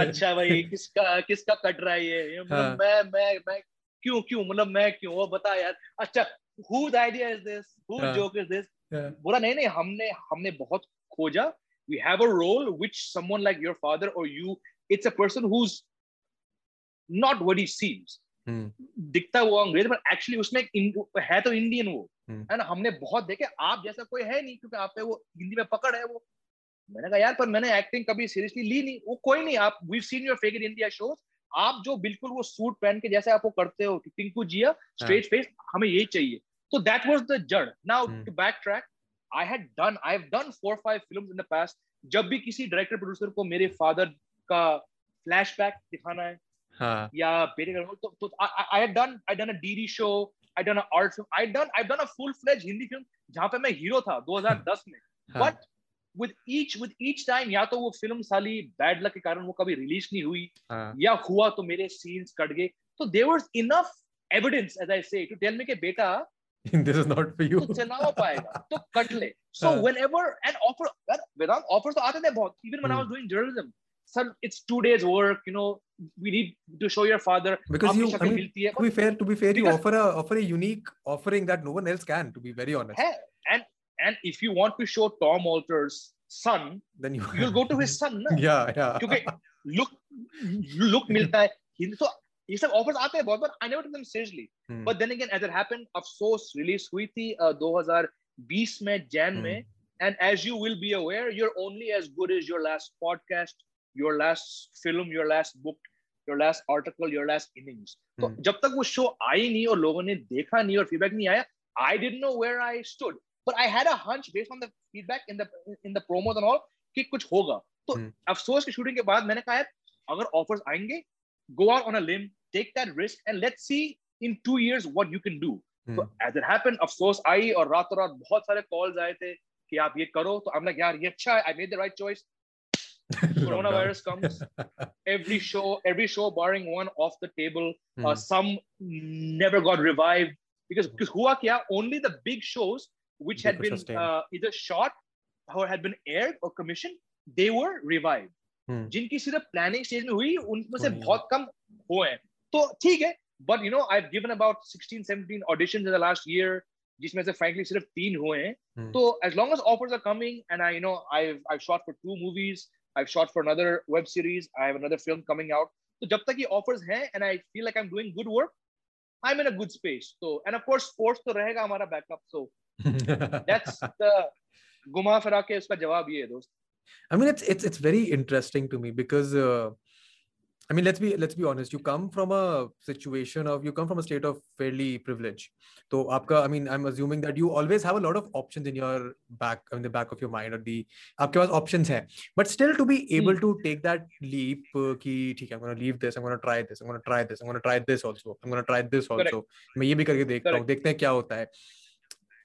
अच्छा भाई किसका किसका कट रहा है ये मतलब मैं मैं मैं क्यों क्यों? मतलब मैं क्यों? वो बता यार। अच्छा whose idea is this? Whose uh, joke is this? बोला नहीं नहीं हमने हमने बहुत खोजा। We have a role which someone like your father or you it's a person who's not what he seems. Hmm. दिखता वो अंग्रेज़ पर एक्चुअली उसमें है तो इंडियन वो। Hmm. है ना? हमने बहुत देखे। आप जैसा कोई है नहीं क्योंकि आप पे वो हिंदी में पकड़ है वो। मैंने कहा यार पर मैंने एक्टिंग कभी सीरियसली ली नहीं। वो कोई नहीं आप we seen your fake in India shows आप जो बिल्कुल वो सूट पहन के जैसे आप वो करते हो टिंकू जिया हाँ। स्ट्रेट फेस हमें यही चाहिए। तो दैट वॉज़ द जड़। Now back track I had done I have done four five film in the past जब भी किसी डायरेक्टर प्रोड्यूसर को मेरे फादर का फ्लैशबैक दिखाना है हाँ। या मेरे घर तो I had done I done a DD show I done a art I done I done a full fledge Hindi film जहाँ पे मैं हीरो था हाँ। 2010 में। But With each with each time या तो वो फ़िल्म साली बैड लक के कारण वो कभी रिलीज़ नहीं हुई हाँ. या हुआ तो मेरे सीन्स कट गए तो there was enough evidence as I say to tell मी के बेटा this is not for you तो चलाओ पाएगा तो कट ले so uh, whenever an offer without offers तो आते थे बहुत even when hmm. I was doing journalism sir it's two days work you know we need to show your father because you I mean, to be fair to be fair you offer a offer a unique offering that no one else can to be very honest hey, and and if you want to show Tom Walter's son then you you'll go to his son na? yeah yeah क्योंकि look look मिलता है तो ये सब offers आते हैं बहुत बार I never take them seriously but then again as it happened Afsos release हुई थी uh, 2020 में जैन में and as you will be aware you are only as good as your last podcast your last film your last book your last article your last innings तो hmm. जब तक वो show I नहीं और लोगों ने देखा नहीं और फीडबैक नहीं आया I didn't know where I stood but I had a hunch based on the feedback in the in the promo and all कि कुछ होगा। तो hmm. अफसोस के शूटिंग के बाद मैंने कहा है अगर ऑफर्स आएँगे go out on a limb take that risk and let's see in 2 years what you can do तो as it happened Afsos I और रातों रात बहुत सारे कॉल्स आए थे कि आप ये करो। तो आई यार ये अच्छा I made the right choice coronavirus comes. Every show every show barring one off the table uh, hmm. uh, some never got revived. Because hmm. because hua kya only the big shows which had been uh, either shot or had been aired or commissioned they were revived हम्म। जिनकी सिर्फ planning stage में हुई उनमें से बहुत कम हुए हैं तो ठीक है but you know I given about 16 17 auditions in the last year जिसमें से फ्रैंकली सिर्फ तीन हुए हैं हम्म। तो as long as offers are coming and I you know I I shot for two movies I shot for another web series I have another film coming out तो जब तक ये ऑफर्स हैं and I feel like I am doing good work I am in a good space तो and of course sports तो रहेगा हमारा backup so that's the घुमा फिरा के उसका जवाब ये है दोस्त I mean, it's it's it's very interesting to me because uh, I mean, let's be let's be honest. You come from a situation of you come from a state of fairly privilege. So, आपका I mean, I'm assuming that you always have a lot of options in your back, in the back of your mind, or the आपके पास options हैं. But still, to be able to take that leap, कि ठीक है, I'm gonna leave this, I'm gonna try this, I'm gonna try this, I'm gonna try this also, I'm gonna try this also. मैं ये भी करके देखता हूँ, देखते हैं क्या होता है.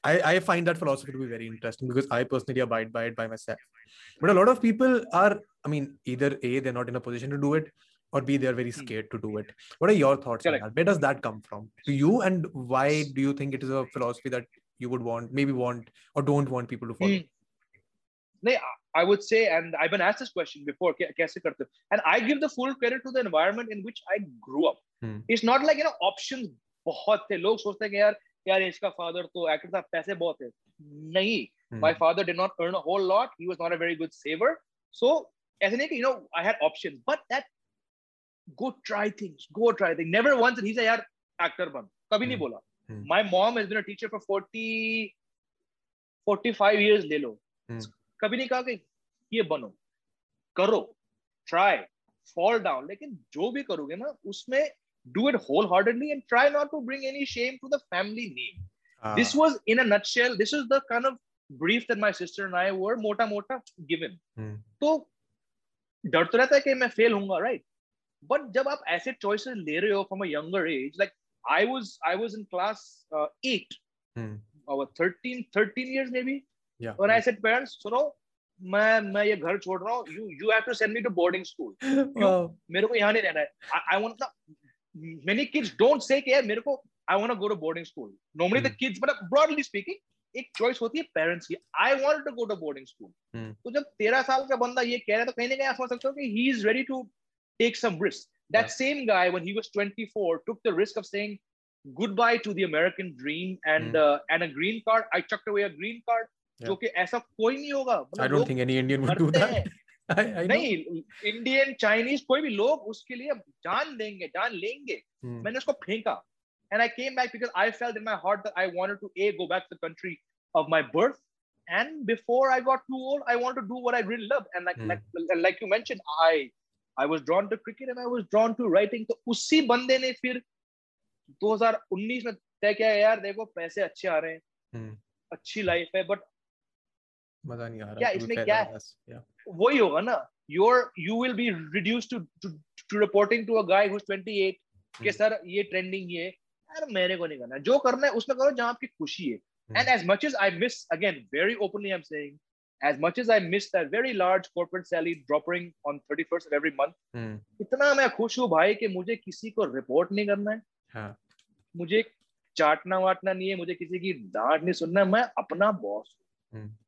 I, I find that philosophy to be very interesting because I personally abide by it by myself. But a lot of people are, I mean, either A, they're not in a position to do it, or B, they're very hmm. scared to do it. What are your thoughts Correct. on that? Where does that come from to you? And why do you think it is a philosophy that you would want, maybe want, or don't want people to follow? Mm. I would say, and I've been asked this question before, and I give the full credit to the environment in which I grew up. Hmm. It's not like, you know, options बहुत थे लोग सोचते हैं कि यार यार इसका father तो एक्टर था पैसे बहुत है। नहीं my father did not earn a whole lot he was not a very good saver so ऐसे नहीं कि you know I had options but that go try things go try thing never once he say यार actor बन। कभी नहीं बोला। My mom has been a teacher for 40 45 years ले लो। कभी नहीं कहा कि ये बनो। करो। ट्राई फॉल डाउन लेकिन जो भी करोगे ना उसमें Do it wholeheartedly and try not to bring any shame to the family name this was in a nutshell this is the kind of brief that my sister and I were मोटा मोटा given hmm. तो डर तो रहता है कि मैं fail होऊंगा राइट बट जब आप ऐसे चॉइसेस ले रहे हो from a younger age like I was I was in class 8 or 13 13 years maybe yeah when i said parents सुनो मैं मैं ये घर छोड़ रहा हूँ you you have to send me to boarding school मेरे को यहाँ नहीं रहना है I want many kids don't say कि यार मेरे को I want to go to boarding school normally the kids but broadly speaking एक चॉइस होती है पेरेंट्स की I want to go to boarding school तो जब तेरह साल का बंदा ये कह रहा है तो कहीं ना कहीं आप समझ सकते हो कि he is ready to take some risk that same guy when he was 24 took the risk of saying goodbye to the American dream and mm. uh, and a green card. I chucked away a green card. जो कि ऐसा कोई नहीं होगा। I don't think any Indian would do that नहीं Indian Chinese कोई भी लोग उसके लिए जान देंगे जान लेंगे hmm. मैंने उसको फेंका and I came back because I felt in my heart that I wanted to a go back to the country of my birth and before I got too old I wanted to do what I really love and like hmm. like like you mentioned I I was drawn to cricket and I was drawn to writing तो उसी बंदे ने फिर 2019 में तय किया यार देखो पैसे अच्छे आ रहे हैं hmm. अच्छी लाइफ है बट मज़ा नहीं आ रहा क्या इसमें क्या है? वही होगा ना your you will be reduce to to reporting to a guy who 28 कि सर ये ट्रेंडिंग ये यार मेरे को नहीं करना जो करना है उसमें करो जहाँ आपकी खुशी है। And as much as i miss again very openly i'm saying as much as i miss that very large corporate salary dropping on 31st of every month hmm. इतना मैं खुश हूँ भाई कि मुझे किसी को रिपोर्ट नहीं करना है। हाँ. मुझे चाटना वाटना नहीं है मुझे किसी की डांट नहीं सुनना है। मैं अपना बॉस हूँ।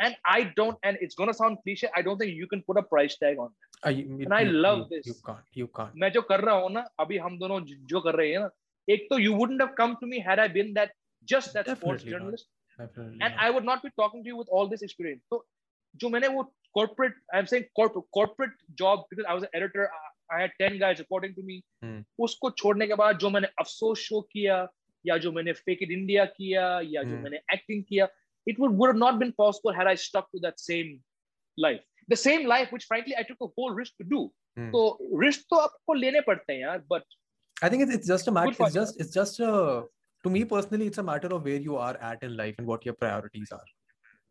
and I don't, and it's gonna sound cliche. I don't think you can put a price tag on that. Uh, you, and I love you, this. You can't. You can't. मैं जो कर रहा हूँ ना अभी हम दोनों जो कर रहे हैं ना एक तो you wouldn't have come to me had I been that just that Definitely sports journalist. Not. Definitely and not. I would not be talking to you with all this experience. So जो मैंने वो corporate, I'm saying corporate corporate job because I was an editor. I had 10 guys reporting to me. Hmm. उसको छोड़ने के बाद जो मैंने अफसोस शो किया या जो मैंने फेक इट इंडिया किया या जो hmm. मैंने एक्टिंग किया it would, would have not been possible had I stuck to that same life. The same life, which frankly I took a whole risk to do. Hmm. So risk to आपको लेने पड़ते हैं यार, but I think it's, it's just a matter. It's just it's just a to me personally, it's a matter of where you are at in life and what your priorities are.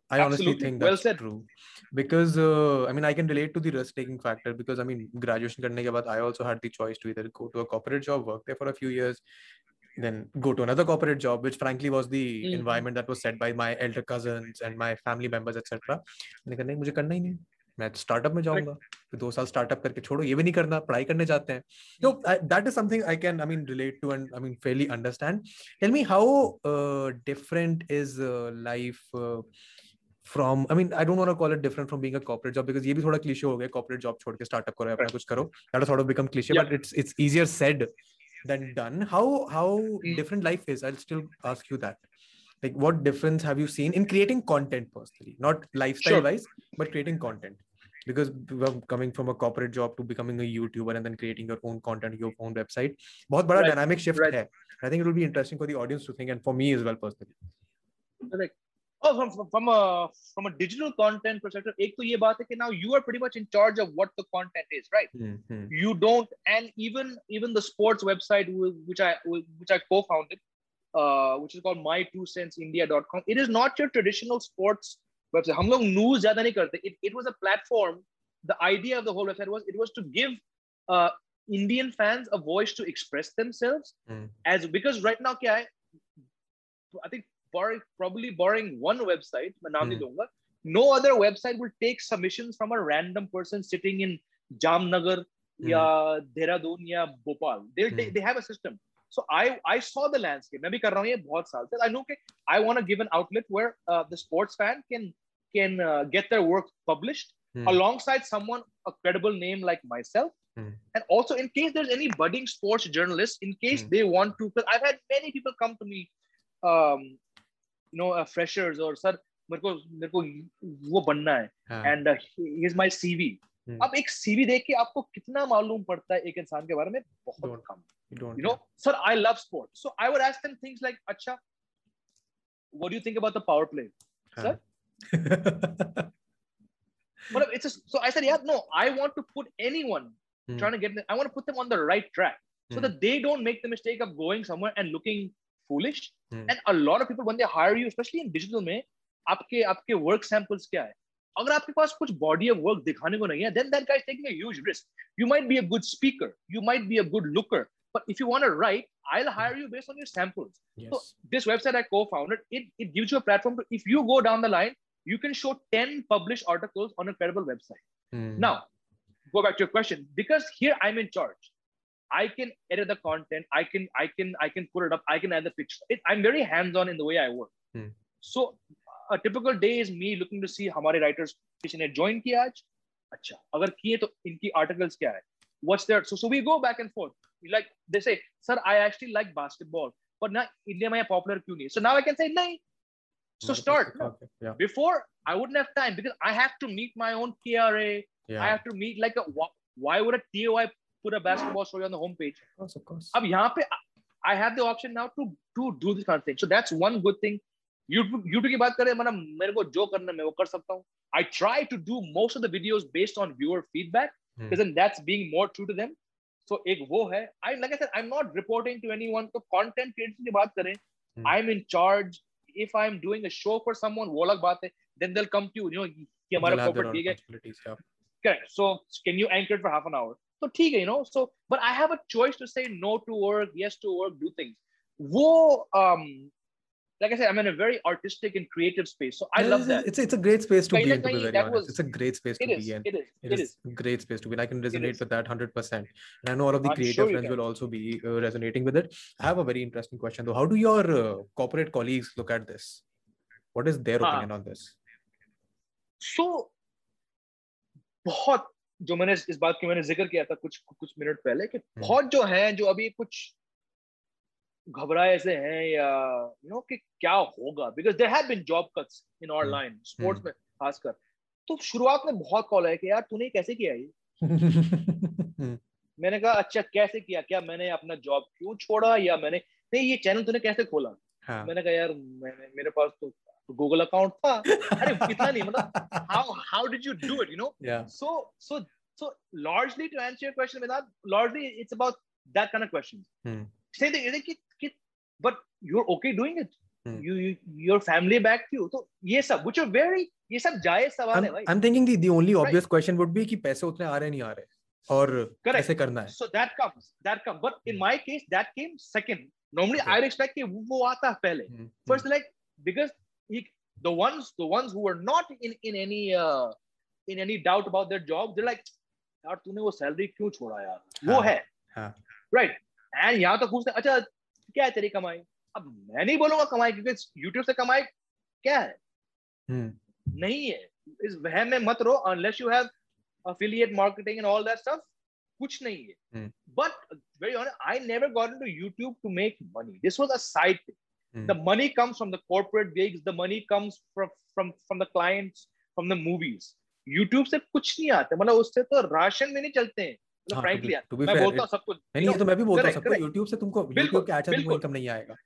I Absolutely. honestly think that's well true because uh, I mean I can relate to the risk taking factor because I mean graduation करने के बाद I also had the choice to either go to a corporate job, work there for a few years, then go to another corporate job which frankly was the mm-hmm. environment that was set by my elder cousins and my family members etc मैंने कहा नहीं मुझे करना ही नहीं मैं startup में जाऊँगा। फिर दो साल स्टार्टअप करके छोड़ो। ये भी नहीं करना पढ़ाई करने जाते हैं। तो that is something I can I mean relate to and I mean fairly understand tell me how different is life from I mean I don't want to call it different from being a corporate job because ये भी थोड़ा cliché हो गया corporate job छोड़ के startup करो अपना कुछ करो। That sort of become cliche but it's it's easier said than done. How how hmm. different life is i'll still ask you that. Like what difference have you seen in creating content personally? Not lifestyle sure. wise but creating content. Because um, coming from a corporate job to becoming a youtuber and then creating your own content your own website but bada right. dynamic shift right. i think it will be interesting for the audience to think and for me as well personally. Correct. Oh, from, from a from a digital content perspective, एक तो ये बात है कि now you are pretty much in charge of what the content is, right? Mm-hmm. You don't, and even even the sports website which I which I co-founded, uh, which is called my2centsindia.com. It is not your traditional sports website. हम लोग news ज़्यादा नहीं करते. It it was a platform. The idea of the whole website was it was to give uh, Indian fans a voice to express themselves. Mm. As because right now क्या है? I think borrowing, probably borrowing one website, mm. no other website will take submissions from a random person sitting in Jamnagar mm. ya Dehradun ya Bhopal. They mm. they have a system. So I I saw the landscape. मैं भी कर रहा हूँ ये बहुत साल से. I know कि I want to give an outlet where uh, the sports fan can can uh, get their work published mm. alongside someone a credible name like myself. Mm. And also, in case there's any budding sports journalists, in case mm. they want to, because I've had many people come to me um, you know freshers और sir मेरे को मेरे को वो बनना है. And is my CV अब एक सीवी देख के आपको कितना मालूम पड़ता है एक इंसान के बारे में? बहुत don't, come. You know sir I love sport so I would ask them things like अच्छा what do think about the power play sir मतलब इट्स सो आई सर यार no I want to put anyone trying to get I want to put them on the right track so that they don't make the mistake of going somewhere and looking foolish. Hmm. And a lot of people, when they hire you, especially in digital में, आपके आपके work samples क्या है? अगर आपके पास कुछ body of work दिखाने को नहीं है, then that guy is taking a huge risk. You might be a good speaker, you might be a good looker, but if you want to write, I'll hire you based on your samples. yes. So this website I co-founded, it, it gives you a platform to, if you go down the line, you can show 10 published articles on a credible website. Hmm. Now, go back to your question. Because here I'm in charge. I can edit the content. I can, I can, I can put it up. I can add the picture. It, I'm very hands-on in the way I work. Hmm. So a typical day is me looking to see हमारे writers किसी ने join किया आज. अच्छा, अगर किए तो इनकी articles क्या है? What's their so so we go back and forth. Like they say, sir, I actually like basketball, but now India में popular क्यों नहीं? So now I can say नहीं. So start. No. Okay. Yeah. Before I wouldn't have time because I have to meet my own KRA. I Yeah. have to meet like a wh- why would a TOI put a basketball story on the homepage? Of course. Of course. अब यहाँ पे I have the option now to to do this kind of thing. So that's one good thing. YouTube YouTube की बात करें मतलब मेरे को जो करना है मैं वो कर सकता हूँ. I try to do most of the videos based on viewer feedback because Hmm. then that's being more true to them. So एक वो है. I like I said I'm not reporting to anyone. तो content creation की बात करें. Hmm. I'm in charge. If I'm doing a show for someone, वो अलग बात है. Then they'll come to you. You know कि हमारा corporate own है. Correct. So can you anchor for half an hour? So ठीक है, you know. So but I have a choice to say no to work, yes to work, do things. वो um like I said, I'm in a very artistic and creative space. So I Yeah, love it's, that. It's a, it's a great space to Kahin be na in, to be kahin very that honest. was- It's a great space to It is, be in. it is, It it is is. a great space to be in. I can resonate is. with that 100%. And I know all of the I'm creative sure you friends can. will also be uh, resonating with it. I have a very interesting question though. How do your uh, corporate colleagues look at this? What is their हाँ. opinion on this? So बहुत जो मैंने इस बात की मैंने ज़िक्र किया था कुछ कुछ मिनट पहले कि बहुत जो है जो अभी कुछ घबराए से हैं या यू नो कि क्या होगा? Because there have been job cuts in our Hmm. Line sports में खासकर। तो शुरुआत में बहुत कॉल है कि यार तूने कैसे किया ये. मैंने कहा अच्छा कैसे किया? क्या मैंने अपना जॉब क्यों छोड़ा? या मैंने नहीं ये चैनल तूने कैसे खोला? हाँ. मैंने कहा यार मैंने मेरे पास तो गूगल अकाउंट था। अरे कितना नहीं मतलब how how did you do it you know so so so largely to answer your question without largely it's about that kind of questions same thing is कि but you are okay doing it you your family back you तो ये सब which are very ये सब जायज़ सवाल है भाई। I am thinking the the only obvious question would be कि पैसे उतने आ रहे नहीं आ रहे। और कैसे करना है। So that comes that come but in my case that came second normally I expect कि वो आता पहले। First like because he, the ones the ones who are not in in any uh, in any doubt about their job they're like यार तूने वो salary क्यों छोड़ा यार वो हाँ, है हाँ. राइट एंड यहाँ तो पूछते हैं, अच्छा क्या है तेरी कमाई अब मैं नहीं बोलूँगा कमाई क्योंकि यूट्यूब से कमाई क्या है Hmm. नहीं है इस वहम में मत रहो unless you have affiliate marketing and all that stuff कुछ नहीं है Hmm. but very honest I never got into YouTube to make money this was a side thing Hmm. the money comes from the corporate gigs the money comes from from from the clients from the movies YouTube से कुछ नहीं आता मतलब उससे तो ration में नहीं चलते हैं मतलब हाँ, to frankly be- to be मैं fair, बोलता हूँ सब कुछ नहीं नहीं ये तो मैं भी बोलता हूँ सबको. YouTube से तुमको बिल्कुल, YouTube के अच्छा तुमको. इनकम नहीं आएगा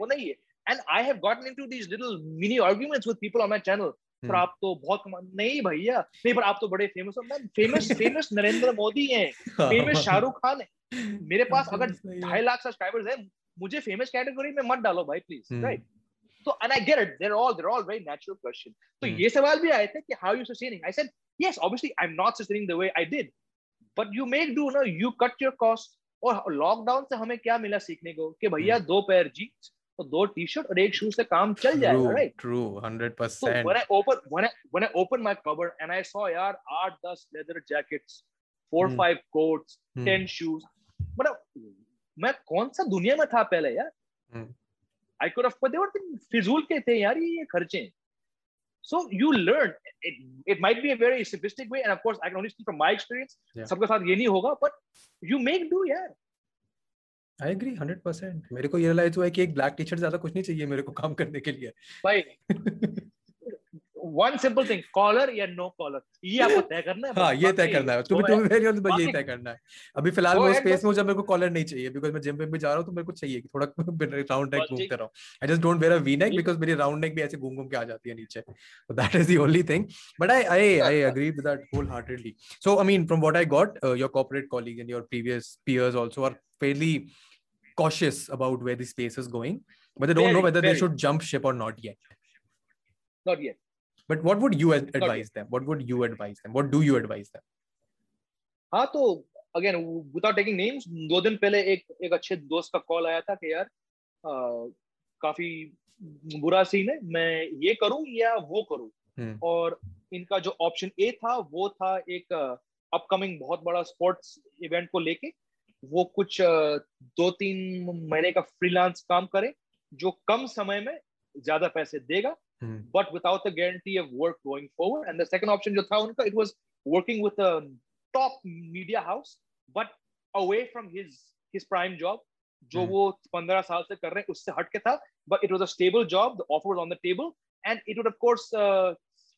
वो नहीं है and I have gotten into these little mini arguments with people on my channel पर Hmm. आप तो बहुत कमा नहीं भैया नहीं पर आप तो बड़े फ़ेमस हो फ़ेमस फ़ेमस नरेंद्र मोदी हैं फ़ेमस शाहरुख खान है मेरे पास अगर ढाई लाख सब्सक्राइबर्स हैं मुझे फ़ेमस कैटेगरी में मत डालो भाई प्लीज़ Hmm. राइट तो and I get it there all there all very natural question तो Hmm. ये सवाल भी आए थे कि how you sustaining I said yes obviously I am not sustaining the way I did but you make do no you cut your cost और lockdown से हमें क्या मिला सीखने को कि भैया दो पैर जीन्स तो दो टी शर्ट और एक शूज़ से काम चल जाएगा right true, hundred So percent. when I open when I when I opened my cupboard and I saw यार आठ दस leather jackets, four Hmm. five coats, Hmm. ten shoes, मैं कौन सा दुनिया में था पहले यार Hmm. But they were फिजूल के थे यार ये खर्चे So you learn. It, it might be a very simplistic way, and of course, I can only speak from my experience. Yeah. सबके साथ ये नहीं होगा, but you make do यार. I agree, hundred percent. मेरे को ये रियलाइज़ हुआ है कि एक ब्लैक टी शर्ट ज़्यादा कुछ नहीं चाहिए मेरे को काम करने के लिए भाई वन सिंपल थिंग कॉलर या नो कॉलर ये आपको तय करना है हाँ ये तय करना है तुम्हें तुम्हें वेरी ऑन यही तय करना है अभी फिलहाल मैं स्पेस में जब मेरे को कॉलर नहीं चाहिए बिकॉज़ मैं जिम पे भी जा रहा हूं तो मेरे को चाहिए कि थोड़ा राउंड नेक घूमते रहो I just don't wear a V neck because मेरी राउंड नेक भी ऐसे घूम घूम के आ जाती है नीचे so that is the only thing but i i i agree with that wholeheartedly so i mean from what i got uh, your corporate colleagues and your previous peers also are fairly cautious about where the space is going but they don't very, know whether very. they should jump ship or not yet not yet But what would you advise them? What would you advise them? What do you advise them? हाँ तो again without taking names दो दिन पहले एक एक अच्छे दोस्त का कॉल आया था कि यार आ, काफ़ी बुरा सीन है मैं ये करूँ या वो करूँ? और इनका जो ऑप्शन ए था वो था एक अपकमिंग बहुत बड़ा स्पोर्ट्स इवेंट को लेके वो कुछ दो तीन महीने का फ्रीलांस काम करे जो कम समय में ज़्यादा पैसे देगा But without the guarantee of work going forward and the second option जो था उनका it was working with a top media house but away from his his prime job जो hmm. वो पंद्रह साल से कर रहे हैं उससे हट के था but it was a stable job the offer was on the table and it would of course uh,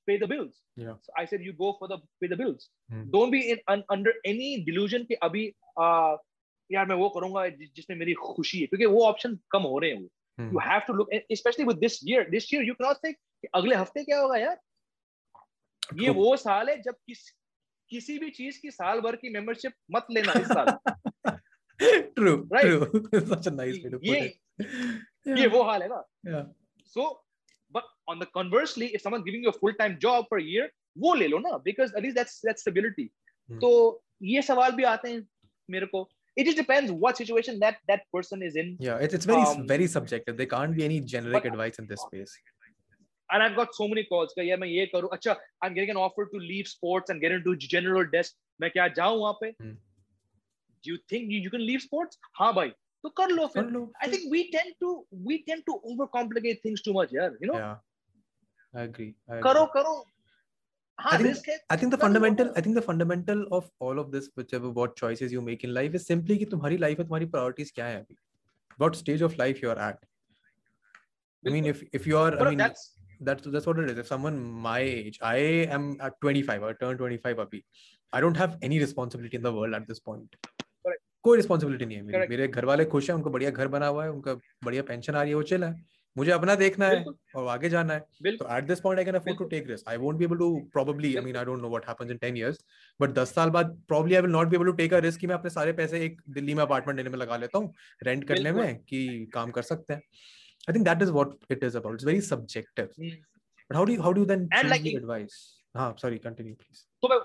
pay the bills yeah so i said you go for the pay the bills hmm. don't be in un, under any delusion कि अभी uh, यार मैं वो करूंगा जिसमें मेरी खुशी है क्योंकि वो ऑप्शन कम हो रहे हैं वो hmm. you have to look especially with this year this year you cannot say कि अगले हफ़्ते क्या होगा यार? ये वो साल है जब किस किसी भी चीज़ की साल भर की मेंबरशिप मत लेना इस साल। True right? true. Such a nice way to put it. ये वो हाल है ना। So but on the conversely if someone giving you a full time job for year वो ले लो ना because at least that's that's stability तो ये सवाल भी आते हैं मेरे को। it just depends what situation that that person is in yeah it's, it's very um, very subjective there can't be any generic but, advice in this space and i've got so many calls ka yeah main ye karu acha i'm getting an offer to leave sports and get into general desk main kya jaun wahan pe hmm. do you think you, you can leave sports ha bhai तो कर लो फिर I think we tend to we tend to overcomplicate things too much यार you know I agree करो करो I think, I think the fundamental I think the fundamental of all of this whichever what choices you make in life is simply कि तुम्हारी life में तुम्हारी priorities क्या है अभी what stage of life you are at I mean if if you are I mean that's that's that's what it is if someone my age I am at 25 I turned 25 abhi I don't have any responsibility in the world at this point कोई responsibility नहीं है मेरी मेरे घर वाले खुश हैं उनको बढ़िया घर बना हुआ है उनका बढ़िया पेंशन आ रही है वो चिल है मुझे अपना देखना है और आगे जाना है। तो at this point I can afford to take risk I won't be able to probably I mean I don't know what happens in 10 years but 10 साल बाद probably I will not be able to take a risk कि मैं अपने सारे पैसे एक दिल्ली में apartment लेने में लगा लेता हूँ रेंट करने में कि काम कर सकते हैं। I think that is what it is about it's very subjective but how do how do then advice हाँ सॉरी कंटिन्यू प्लीज़ तो मैं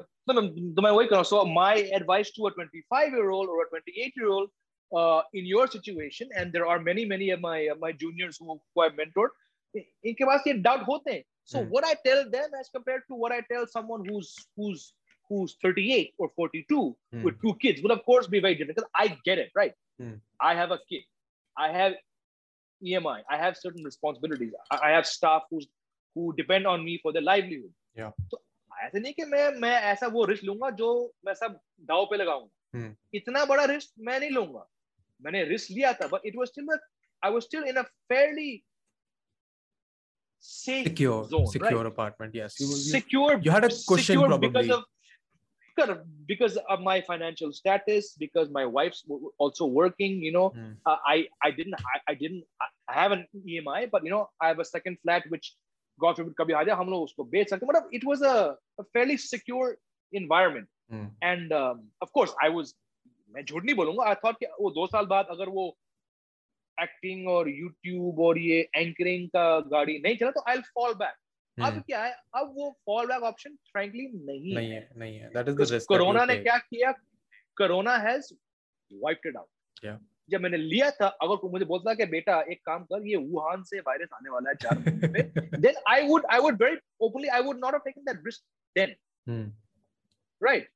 तो मैं वही कर रहा हूँ। So my advice to a 25 year old or a 28 year old uh, in your situation, and there are many, many of my uh, my juniors who, who I've mentored, इनके पास ये डाउट होते हैं. So mm. what I tell them as compared to what I tell someone who's who's who's 38 or 42 mm. with two kids would of course be very different because I get it, right? Mm. I have a kid. I have EMI. I have certain responsibilities. I, I have staff who's who depend on me for their livelihood. Yeah. So ऐसे नहीं कि मैं मैं ऐसा वो risk लूंगा जो मैं सब दाव पे लगाऊंगा hmm. इतना बड़ा रिस्क मैं नहीं लूंगा मैंने रिस्क लिया था but it was still I was still in a fairly safe secure zone, secure right? apartment yes you, you, secure you had a cushion probably because of because of my financial status because my wife's also working you know mm. uh, i i didn't I, I didn't i have an emi but you know i have a second flat which God forbid कभी आ जाए हम लोग उसको बेच सकते मतलब it was a fairly secure environment and of course I was मैं झूठ नहीं बोलूँगा आई थॉट कि वो दो साल बाद अगर वो एक्टिंग और यूट्यूब और ये एंकरिंग का गाड़ी नहीं चला तो आई फॉल बैक अब क्या है? अब वो फॉल बैक ऑप्शन फ्रैंकली नहीं नहीं है। नहीं है। That is the risk corona ने क्या किया? Corona has wiped it out या जब मैंने लिया था अगर कोई मुझे बोलता कि बेटा एक काम कर ये वुहान से वायरस आने वाला है चार महीने then I would I would very openly I would not have taken that risk then right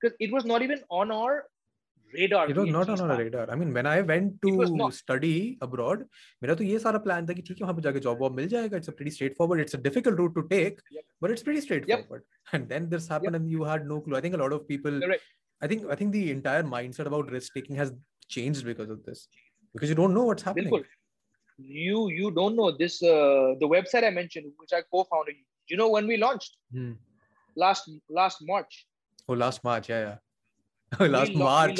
because it was not even on our radar it was not on our radar i mean when i went to study abroad मेरा तो ये सारा plan था कि ठीक है वहां पे जाके जॉब वॉब मिल जाएगा it's a pretty straightforward it's a difficult route to take yep. but it's pretty straightforward yep. and then this happened yep. and you had no clue i think a lot of people right. i think i think the entire mindset about risk taking has changed because of this because you don't know what's happening you you don't know this uh, the website i mentioned which i co-founded you know when we launched Hmm. last last march Oh, last March. Yeah, yeah. Oh, last We lau- we March.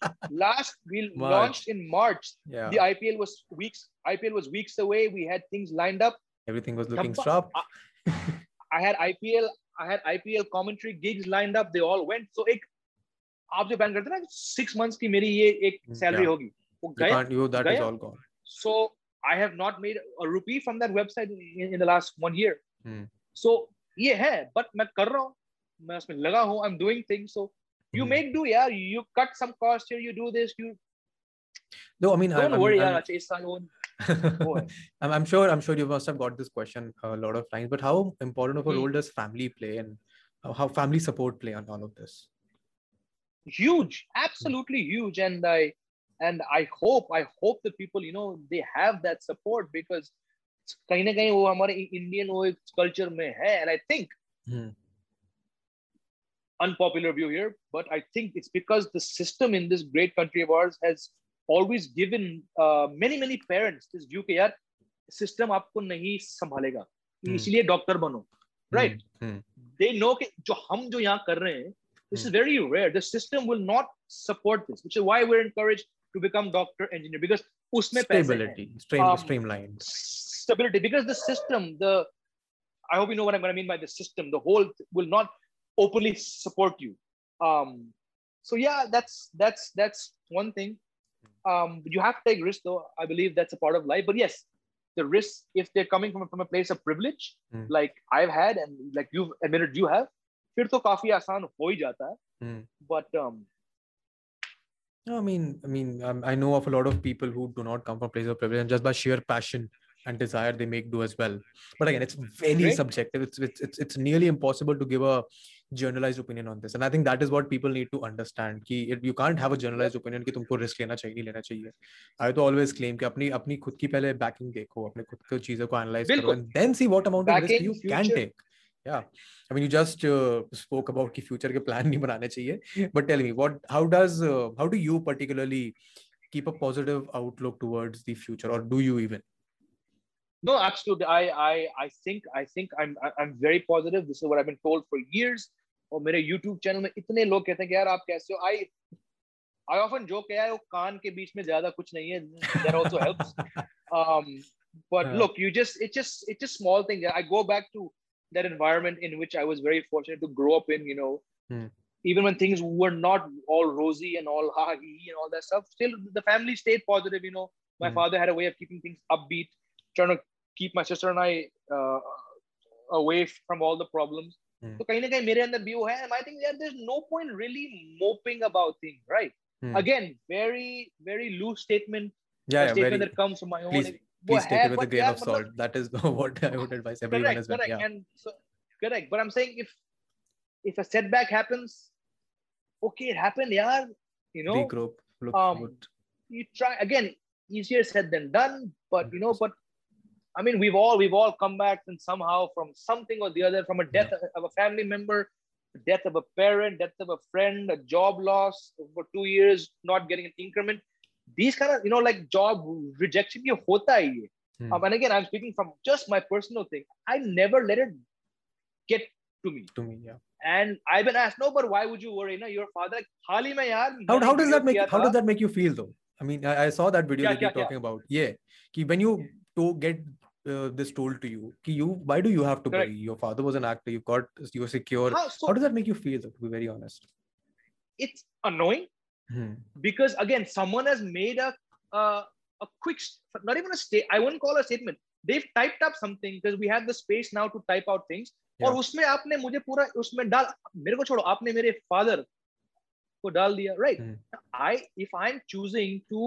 last we March. launched in march yeah. the ipl was weeks ipl was weeks away we had things lined up Everything was looking Thampa- sharp. i had ipl i had ipl commentary gigs lined up they all went so एक आप जो plan करते हैं ना six months की मेरी ये एक Hmm, सैलरी yeah. होगी वो You गया can't. You that is Gaya. all gone. so i have not made a rupee from that website in, in the last one year Hmm. so ये है but मैं कर रहा हूँ मैं उसमें लगा हूँ i'm doing things so you Hmm. make do yeah you cut some cost here you do this you No, I mean, I, don't I'm, worry I'm, यार अच्छा इस साल वो वो है I'm, I'm sure I'm sure you must have got this question a lot of times but how important of a Hmm. role does family play and how- how family support play on all of this huge absolutely huge and i and i hope i hope the people you know they have that support because कहीं ना कहीं वो हमारे Indian वो एक culture में है and i think Hmm. unpopular view here but i think it's because the system in this great country of ours has always given uh, many many parents this view कि यार system आपको नहीं संभालेगा Hmm. इसलिए doctor बनो right Hmm. they know कि जो हम जो यहाँ कर रहे हैं this is very rare the system will not support this which is why we're encouraged to become doctor engineer because उसमें पैसे हैं Stability, stream, Um, streamlined. stability because the system the i hope you know what i'm going to mean by the system the whole th- will not openly support you um so yeah that's that's that's one thing um you have to take risk though i believe that's a part of life but yes the risk if they're coming from, a- from a place of privilege Hmm. like i've had and like you've admitted you have फिर तो काफी आसान हो ही जाता है Hmm. but um No, I mean, I mean, um, I know of a lot of people who do not come from places of privilege, and just by sheer passion and desire, they make do as well. But again, it's very Great. subjective. It's, it's it's it's nearly impossible to give a generalized opinion on this. And i think that is what people need to understand ki it, you can't have a generalized opinion ki tumko risk lena chahiye nahi lena chahiye i to always claim ki apni apni khud ki pehle backing dekho apne khud cheezon ko analyze karo and then see what amount of risk you future. can take yeah. I mean you just uh, spoke about ki future ke plan nahi banane chahiye but tell me what how does uh, how do you particularly keep a positive outlook towards the future? Or do you even? No absolutely. I i i think i think i'm i'm very positive. This is what i've been told for years. और मेरे YouTube channel में इतने लोग कहते हैं कि यार आप कैसे हो? I I often joke कि यार वो कान के बीच में ज्यादा कुछ नहीं है. That also helps. Um, but Yeah. look, you just it's just it's just small things. I go back to that environment in which I was very fortunate to grow up in. You know, Hmm. even when things were not all rosy and all ha ha he he and all that stuff, still the family stayed positive. You know, my Hmm. father had a way of keeping things upbeat, trying to keep my sister and I uh, away from all the problems. Hmm. So कहीं ना कहीं मेरे अंदर भी वो है and I think yeah, there's no point really moping about things, right? Hmm. Again, very very loose statement, Yeah, a yeah, statement very. that comes from my own. Please- वो Please take है, it with a but grain यार, of मतलब- salt. That is what I would advise everyone correct, as well. correct. Yeah. And so, correct. But I'm saying if if a setback happens, okay, it happened, yeah. You know, Regroup. Look um, forward. you try again. Easier said than done, but you know, but I mean, we've all we've all come back and somehow from something or the other, from a death yeah. of a family member, death of a parent, death of a friend, a job loss for two years, not getting an increment. These kind of you know like job rejection, you hota hai ye. Hmm. Um, and again, I'm speaking from just my personal thing. I never let it get to me. To me, yeah. And I've been asked, no, but why would you worry? No, your father, like, Hali mein yaar, how, how does that make how does that make you feel though? I mean, I, I saw that video yeah, that yeah, you're talking yeah. about. Yeah. Ki when you to get uh, this told to you, कि you why do you have to Correct. worry? Your father was an actor. You got you're secure. हाँ, so How does that make you feel? Though, to be very honest. it's annoying Hmm. because again, someone has made a uh, a quick, st- not even a state. I wouldn't call a statement. They've typed up something because we have the space now to type out things. और Yeah. उसमें आपने मुझे पूरा उसमें डाल मेरे को छोड़ो आपने मेरे फादर को डाल दिया right Hmm. I if I'm choosing to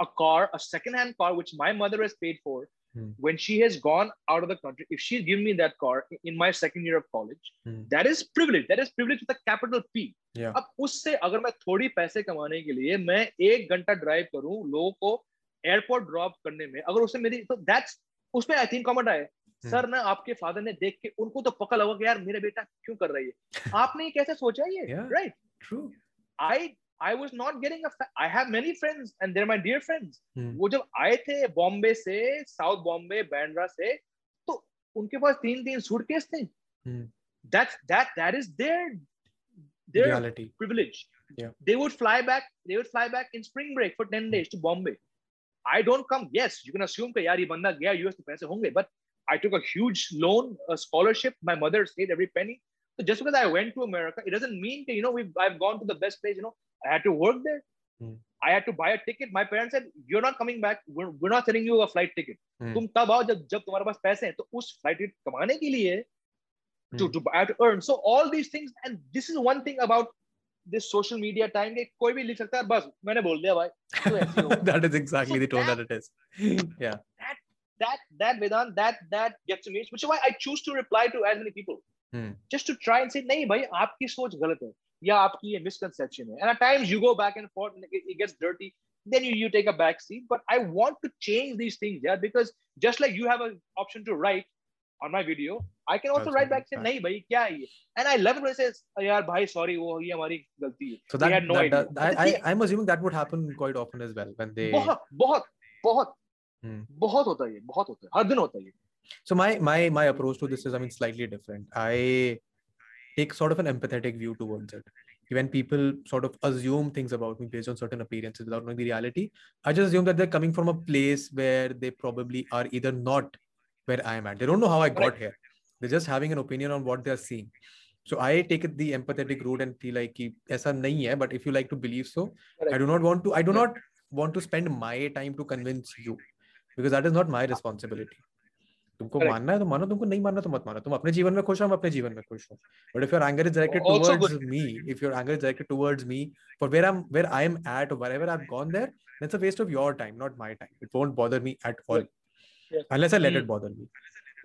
a car a second hand car which my mother has paid for Hmm. when she has gone out of the country if she's given me that car in my second year of college Hmm. that is privilege that is privilege with a capital P Yeah. अब उससे अगर मैं थोड़ी पैसे कमाने के लिए मैं एक घंटा ड्राइव करूँ लोगों को एयरपोर्ट ड्रॉप करने में अगर उससे मेरी तो दैट्स उसमें आई थिंक कमेंट आए Hmm. सर ना आपके फादर ने देख के उनको तो पकड़ लगा कि यार मेरा बेटा क्यों कर रही है आपने ये कैसे सोचा ये right True. I I was not getting a. Fa- I have many friends, and they're my dear friends. Hmm. वो जब आए थे बॉम्बे से साउथ बॉम्बे बैंड्रा से तो उनके पास तीन तीन सूटकेस थे Hmm. that's that that is their their reality privilege Yeah. they would fly back they would fly back in spring break for 10 days to bombay i don't come yes you can assume that yaar ye banda gaya us to paise honge but i took a huge loan a scholarship my mother saved every penny so just because i went to america it doesn't mean that you know we've i've gone to the best place you know I had to work there Hmm. I had to buy a ticket. My parents said, "You're not coming back. We're, we're not sending you a flight ticket. Hmm. तुम तब आओ जब जब तुम्हारे पास पैसे हैं तो उस फ़्लाइट टिकट कमाने के लिए to, Hmm. to, I have to earn. So all these things, and this is one thing about this social media time के कोई भी लिख सकता है बस मैंने बोल दिया भाई तो ऐसे ही that is exactly So the tone that- that it is yeah that that that Vedant that that gets to me which is why I choose to reply to as many people Hmm. just to try and say नहीं भाई आपकी सोच गलत है या आपकी ये misconception है and at times you go back and forth and it, it gets dirty then you, you take a back seat but I want to change these things yeah because just like you have an option to write on my video I can also That's write back say right. नहीं भाई क्या है and I love when it says यार भाई sorry वो ये हमारी गलती है so that, had no that, idea. that- I, I i'm assuming that would happen quite often as well when they बहुत बहुत बहुत Hmm. बहुत होता है ये बहुत होता है हर दिन होता है So my my my approach to this is, I mean, slightly different. I take sort of an empathetic view towards it. When people sort of assume things about me based on certain appearances without knowing the reality i just assume that they're coming from a place where they probably are either not where i am at. They don't know how i got here. They're just having an opinion on what they're seeing. So i take it the empathetic route and feel like aisa nahi hai, but if you like to believe so i do not want to i do not want to spend my time to convince you because that is not my responsibility. तुमको Correct. मानना है तो मानो तुमको नहीं मानना तो मत मानो। तुम अपने जीवन में खुश हो अपने जीवन में खुश हूँ। But if your anger is directed towards me if your anger is directed towards me for where I am where I am at और where I have gone there that's a waste of your time not my time it won't bother me at all unless I let it bother me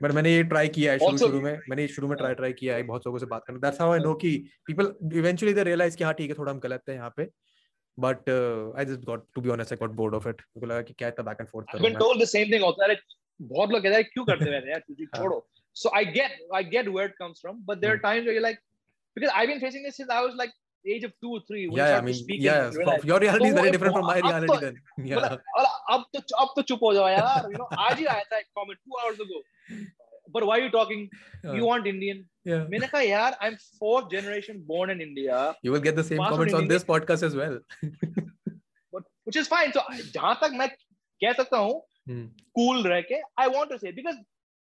but मैंने ये try किया है शुरू शुरू में मैंने शुरू में ट्राई ट्राई किया है बहुत लोगों से बात करना। दैट्स हाउ आई नो कि पीपल इवेंचुअली दे रियलाइज़ कि हाँ ठीक है थोड़ा हम गलत है यहाँ पे। But I just got to be honest I got bored of it मुझे लगा कि क्या इतना बैक एंड फोर्थ करूँगा I been told the same thing also like बहुत लोग कहते हैं क्यों करते हैं यार तुझे हाँ. छोड़ो. So I get I get where it comes from, but there are Hmm. times where you're like, because I've been facing this since I was like age of two or three. When yeah you yeah, I start to mean speak yeah and realize, your reality is तो very वो different from my अब reality तो- then yeah मतलब, अरे, अब तो अब तो चुप हो जाओ यार. You know, आज ही आया था एक comment two hours ago. But why are you talking? Uh, You want Indian? yeah मैंने कहा यार, I'm fourth generation born in India. you will get the same Pass on comments in on India. this podcast as well but which is fine. So जहाँ तक मैं कह सकता हूँ Hmm. cool रह के I want to say because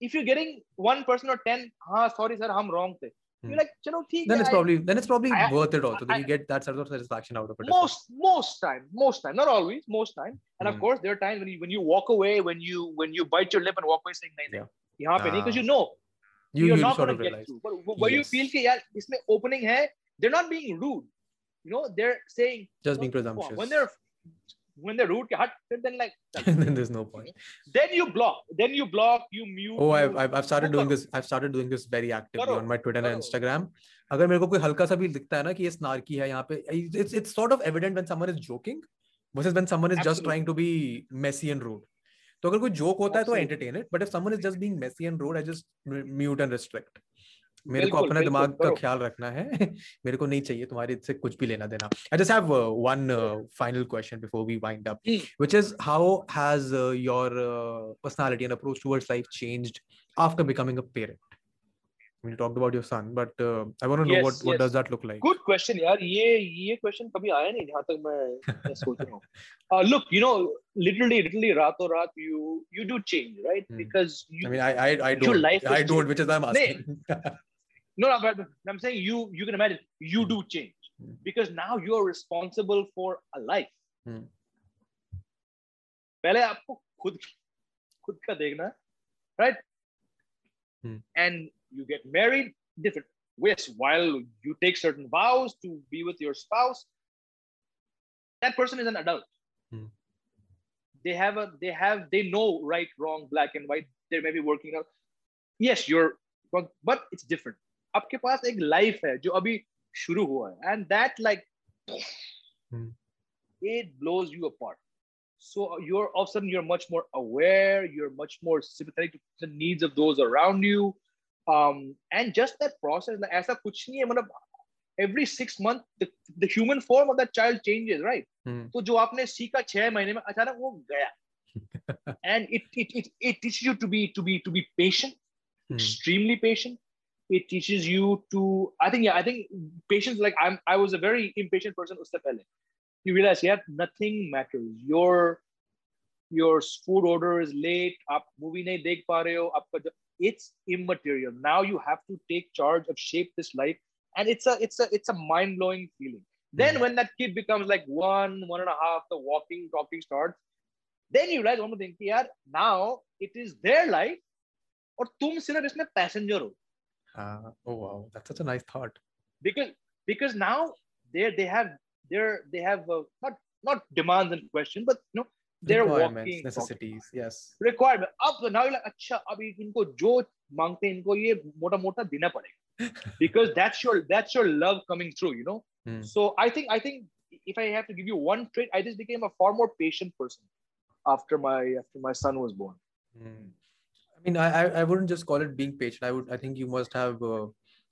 if you're getting one person or ten, हाँ sorry sir हम wrong थे. Hmm. You're like चलो ठीक then है. it's I- probably then it's probably I- worth it also then I- you get that sort of satisfaction out of it as well. most most time most time not always most time and of Hmm. course there are times when you when you walk away when you when you bite your lip and walk away saying नहीं Yeah. नहीं यहाँ पे नहीं because Ah. you know you you're you not sort going of to get realize through but where you Yes. feel कि यार इसमें opening है they're not being rude you know they're saying just being "Oh, presumptuous when they're when they're rude hut then like then there's no point then you block then you block you mute oh you- I've, I've i've started वो doing करो। this i've started doing this very actively करो, on my twitter and करो। instagram अगर मेरे को कोई हल्का सा भी दिखता है ना कि ये snarky है यहाँ पे it's it's sort of evident when someone is joking versus when someone is just Absolutely. trying to be messy and rude तो अगर कोई जोक होता है तो Absolutely. entertain it but if someone is just being messy and rude i just mute and restrict मेरे को अपने दिमाग का ख्याल रखना है। मेरे को नहीं चाहिए तुम्हारे इससे कुछ भी लेना देना। I just have one final question before we wind up which is how has your personality and approach towards life changed after becoming a parent we talk about your son but I want to know what what does that look like good question यार। ये ये question कभी आया नहीं जहाँ तक मैं सोच रहा हूँ। Look you know literally literally रात और रात you you do change right? Hmm. because you, I mean I I I don't I don't changed. which no no but I'm saying you you can imagine you do change Hmm. because now you're responsible for a life Hmm. पहले आपको खुद खुद का देखना है right Hmm. and you get married different yes while you take certain vows to be with your spouse that person is an adult Hmm. they have a they have they know right wrong black and white they may be working out yes you're wrong, but it's different आपके पास एक life है जो अभी शुरू हुआ है that like Hmm. it blows you apart so you're all of a sudden you're much more aware you're much more sympathetic to the needs of those around you um and just that process like ऐसा कुछ नहीं है मतलब every six months the, the human form of that child changes right Hmm. तो जो आपने सीखा छह महीने में अचानक वो गया and it it it, it teaches you to be to be to be patient hmm. extremely patient. It teaches you to, I think, yeah, I think patience, like I'm, I was a very impatient person. You realize, yeah, nothing matters. Your, your food order is late. Up movie nahi dekh pa rahe ho. It's immaterial. Now you have to take charge of shape this life. And it's a, it's a, it's a mind blowing feeling. Then hmm. when that kid becomes like one, one and a half, the walking, talking starts, then you realize one more thing, yaar, now it is their life और तुम सिर्फ इसमें passenger हो uh, oh wow that's such a nice thought because because now they they have they're they have uh, not not demands in question but you know they're walking necessities walking. yes requirement अब now like अच्छा अब इनको जो मांगते हैं इनको ये मोटा मोटा देना पड़ेगा because that's your that's your love coming through you know hmm. so I think I think if I have to give you one trait I just became a far more patient person after my after my son was born hmm. I mean, I I wouldn't just call it being patient. I would I think you must have. Uh,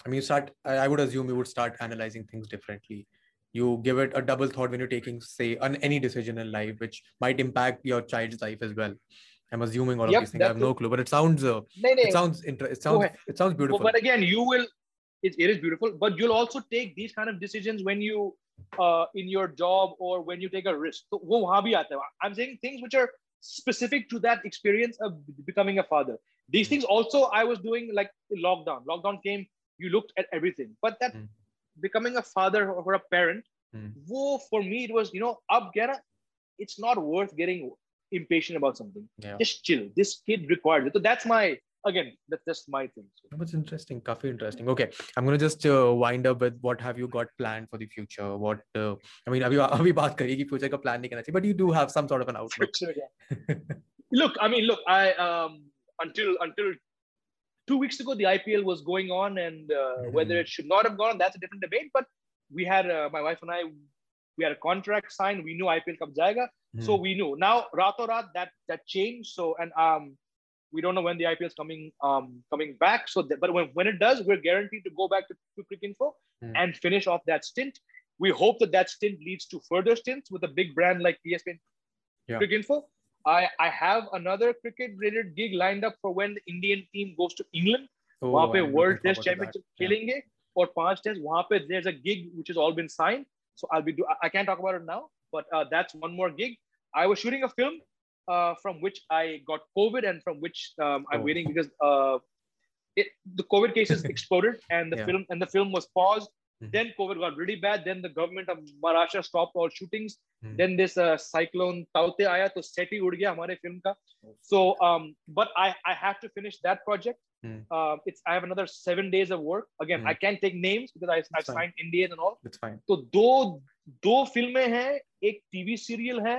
I mean, you start. I would assume you would start analyzing things differently. You give it a double thought when you're taking, say, on any decision in life, which might impact your child's life as well. I'm assuming all of these things. I have no clue, but it sounds. Uh, no, no. It sounds. Inter- it sounds. It sounds beautiful. But again, you will. It, it is beautiful, but you'll also take these kind of decisions when you, uh, in your job or when you take a risk. So, I'm saying things which are specific to that experience of becoming a father. These hmm. things also I was doing like lockdown. Lockdown came, you looked at everything. But that mm. becoming a father or a parent, mm. whoa, for me it was, you know, up get it's not worth getting impatient about something. Yeah. Just chill. This kid requires it. So that's my again that's just my thing. So. that's interesting coffee interesting. Okay i'm gonna just uh, wind up with what have you got planned for the future? What uh, i mean abhi abhi baat karegi future ka plan nahi karna but you do have some sort of an outlook. Future, yeah. look i mean look i um until until two weeks ago the ipl was going on and uh, mm-hmm. whether it should not have gone on that's a different debate. But we had uh, my wife and i we had a contract signed. We knew ipl kab jayega. Mm-hmm. so we knew. Now rato rat that that changed. So and um we don't know when the IPL is coming um, coming back. So, th- but when, when it does, we're guaranteed to go back to, to Cricinfo mm. and finish off that stint. We hope that that stint leads to further stints with a big brand like ESPN yeah. Cricinfo. I, I have another cricket related gig lined up for when the Indian team goes to England. Oh, वहाँ पे World Test Championship खेलेंगे और पांच test वहाँ पे there's a gig which has all been signed. So I'll be do I can't talk about it now, but uh, that's one more gig. I was shooting a film uh, from which I got COVID and from which um, I'm oh. waiting because uh, it, the COVID cases exploded and the yeah. film and the film was paused. Mm-hmm. Then COVID got really bad. Then the government of Maharashtra stopped all shootings. Mm-hmm. Then this uh, cyclone Taute aaya to seti ud gaya hamare film ka. So, um, but I, I have to finish that project. Mm. Uh, it's I have another seven days of work. Again, mm. I can't take names because I, I signed NDAs and all. It's fine. So दो दो फिल्में हैं एक TV serial है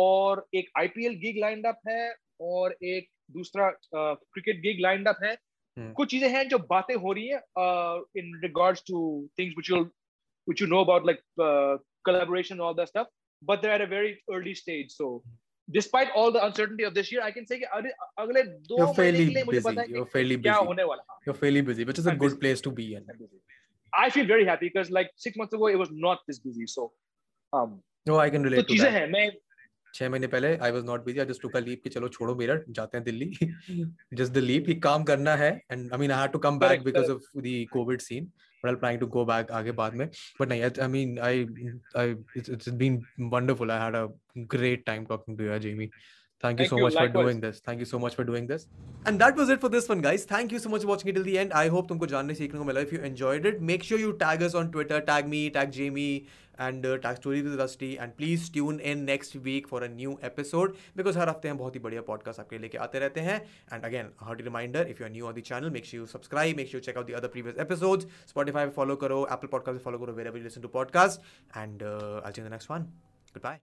और एक IPL gig lined up है और एक दूसरा क्रिकेट गिग लाइंड अप है hmm. कुछ चीज़ें हैं जो बातें हो रही हैं in regards to things which you which you know about like collaboration all that stuff but they're at a very early stage so despite all the uncertainty of this year i can say कि अगले दो महीने के लिए मुझे पता है you're fairly busy. क्या होने वाला you're fairly busy which is a I'm good busy. place to be in I feel very happy because like six months ago it was not this busy so um no I can relate so to तो चीज़ें हैं मैं छह महीने पहले I was not busy I just took a leave कि चलो छोड़ो मेरठ जाते हैं दिल्ली। जस्ट द लीव ही काम करना है and I mean I had to come back because of the COVID scene but I'll planning to go back आगे बाद में। But नहीं I mean I I it's, it's been wonderful. I had a great time talking to you Jamie. Thank you Thank so you. much Likewise. for doing this. Thank you so much for doing this. And that was it for this one, guys. Thank you so much for watching it till the end. I hope तुमको जानने सीखने को मिला. If you enjoyed it, make sure you tag us on Twitter. Tag me, tag Jamie, and uh, tag Stories with Rusty. And please tune in next week for a new episode because हर हफ़्ते हम बहुत ही बढ़िया podcast आपके लेके आते रहते हैं. And again, a hearty reminder: if you are new on the channel, make sure you subscribe. Make sure you check out the other previous episodes. Spotify follow करो, Apple Podcast follow करो wherever you listen to podcasts. And uh, I'll see you in the next one. Goodbye.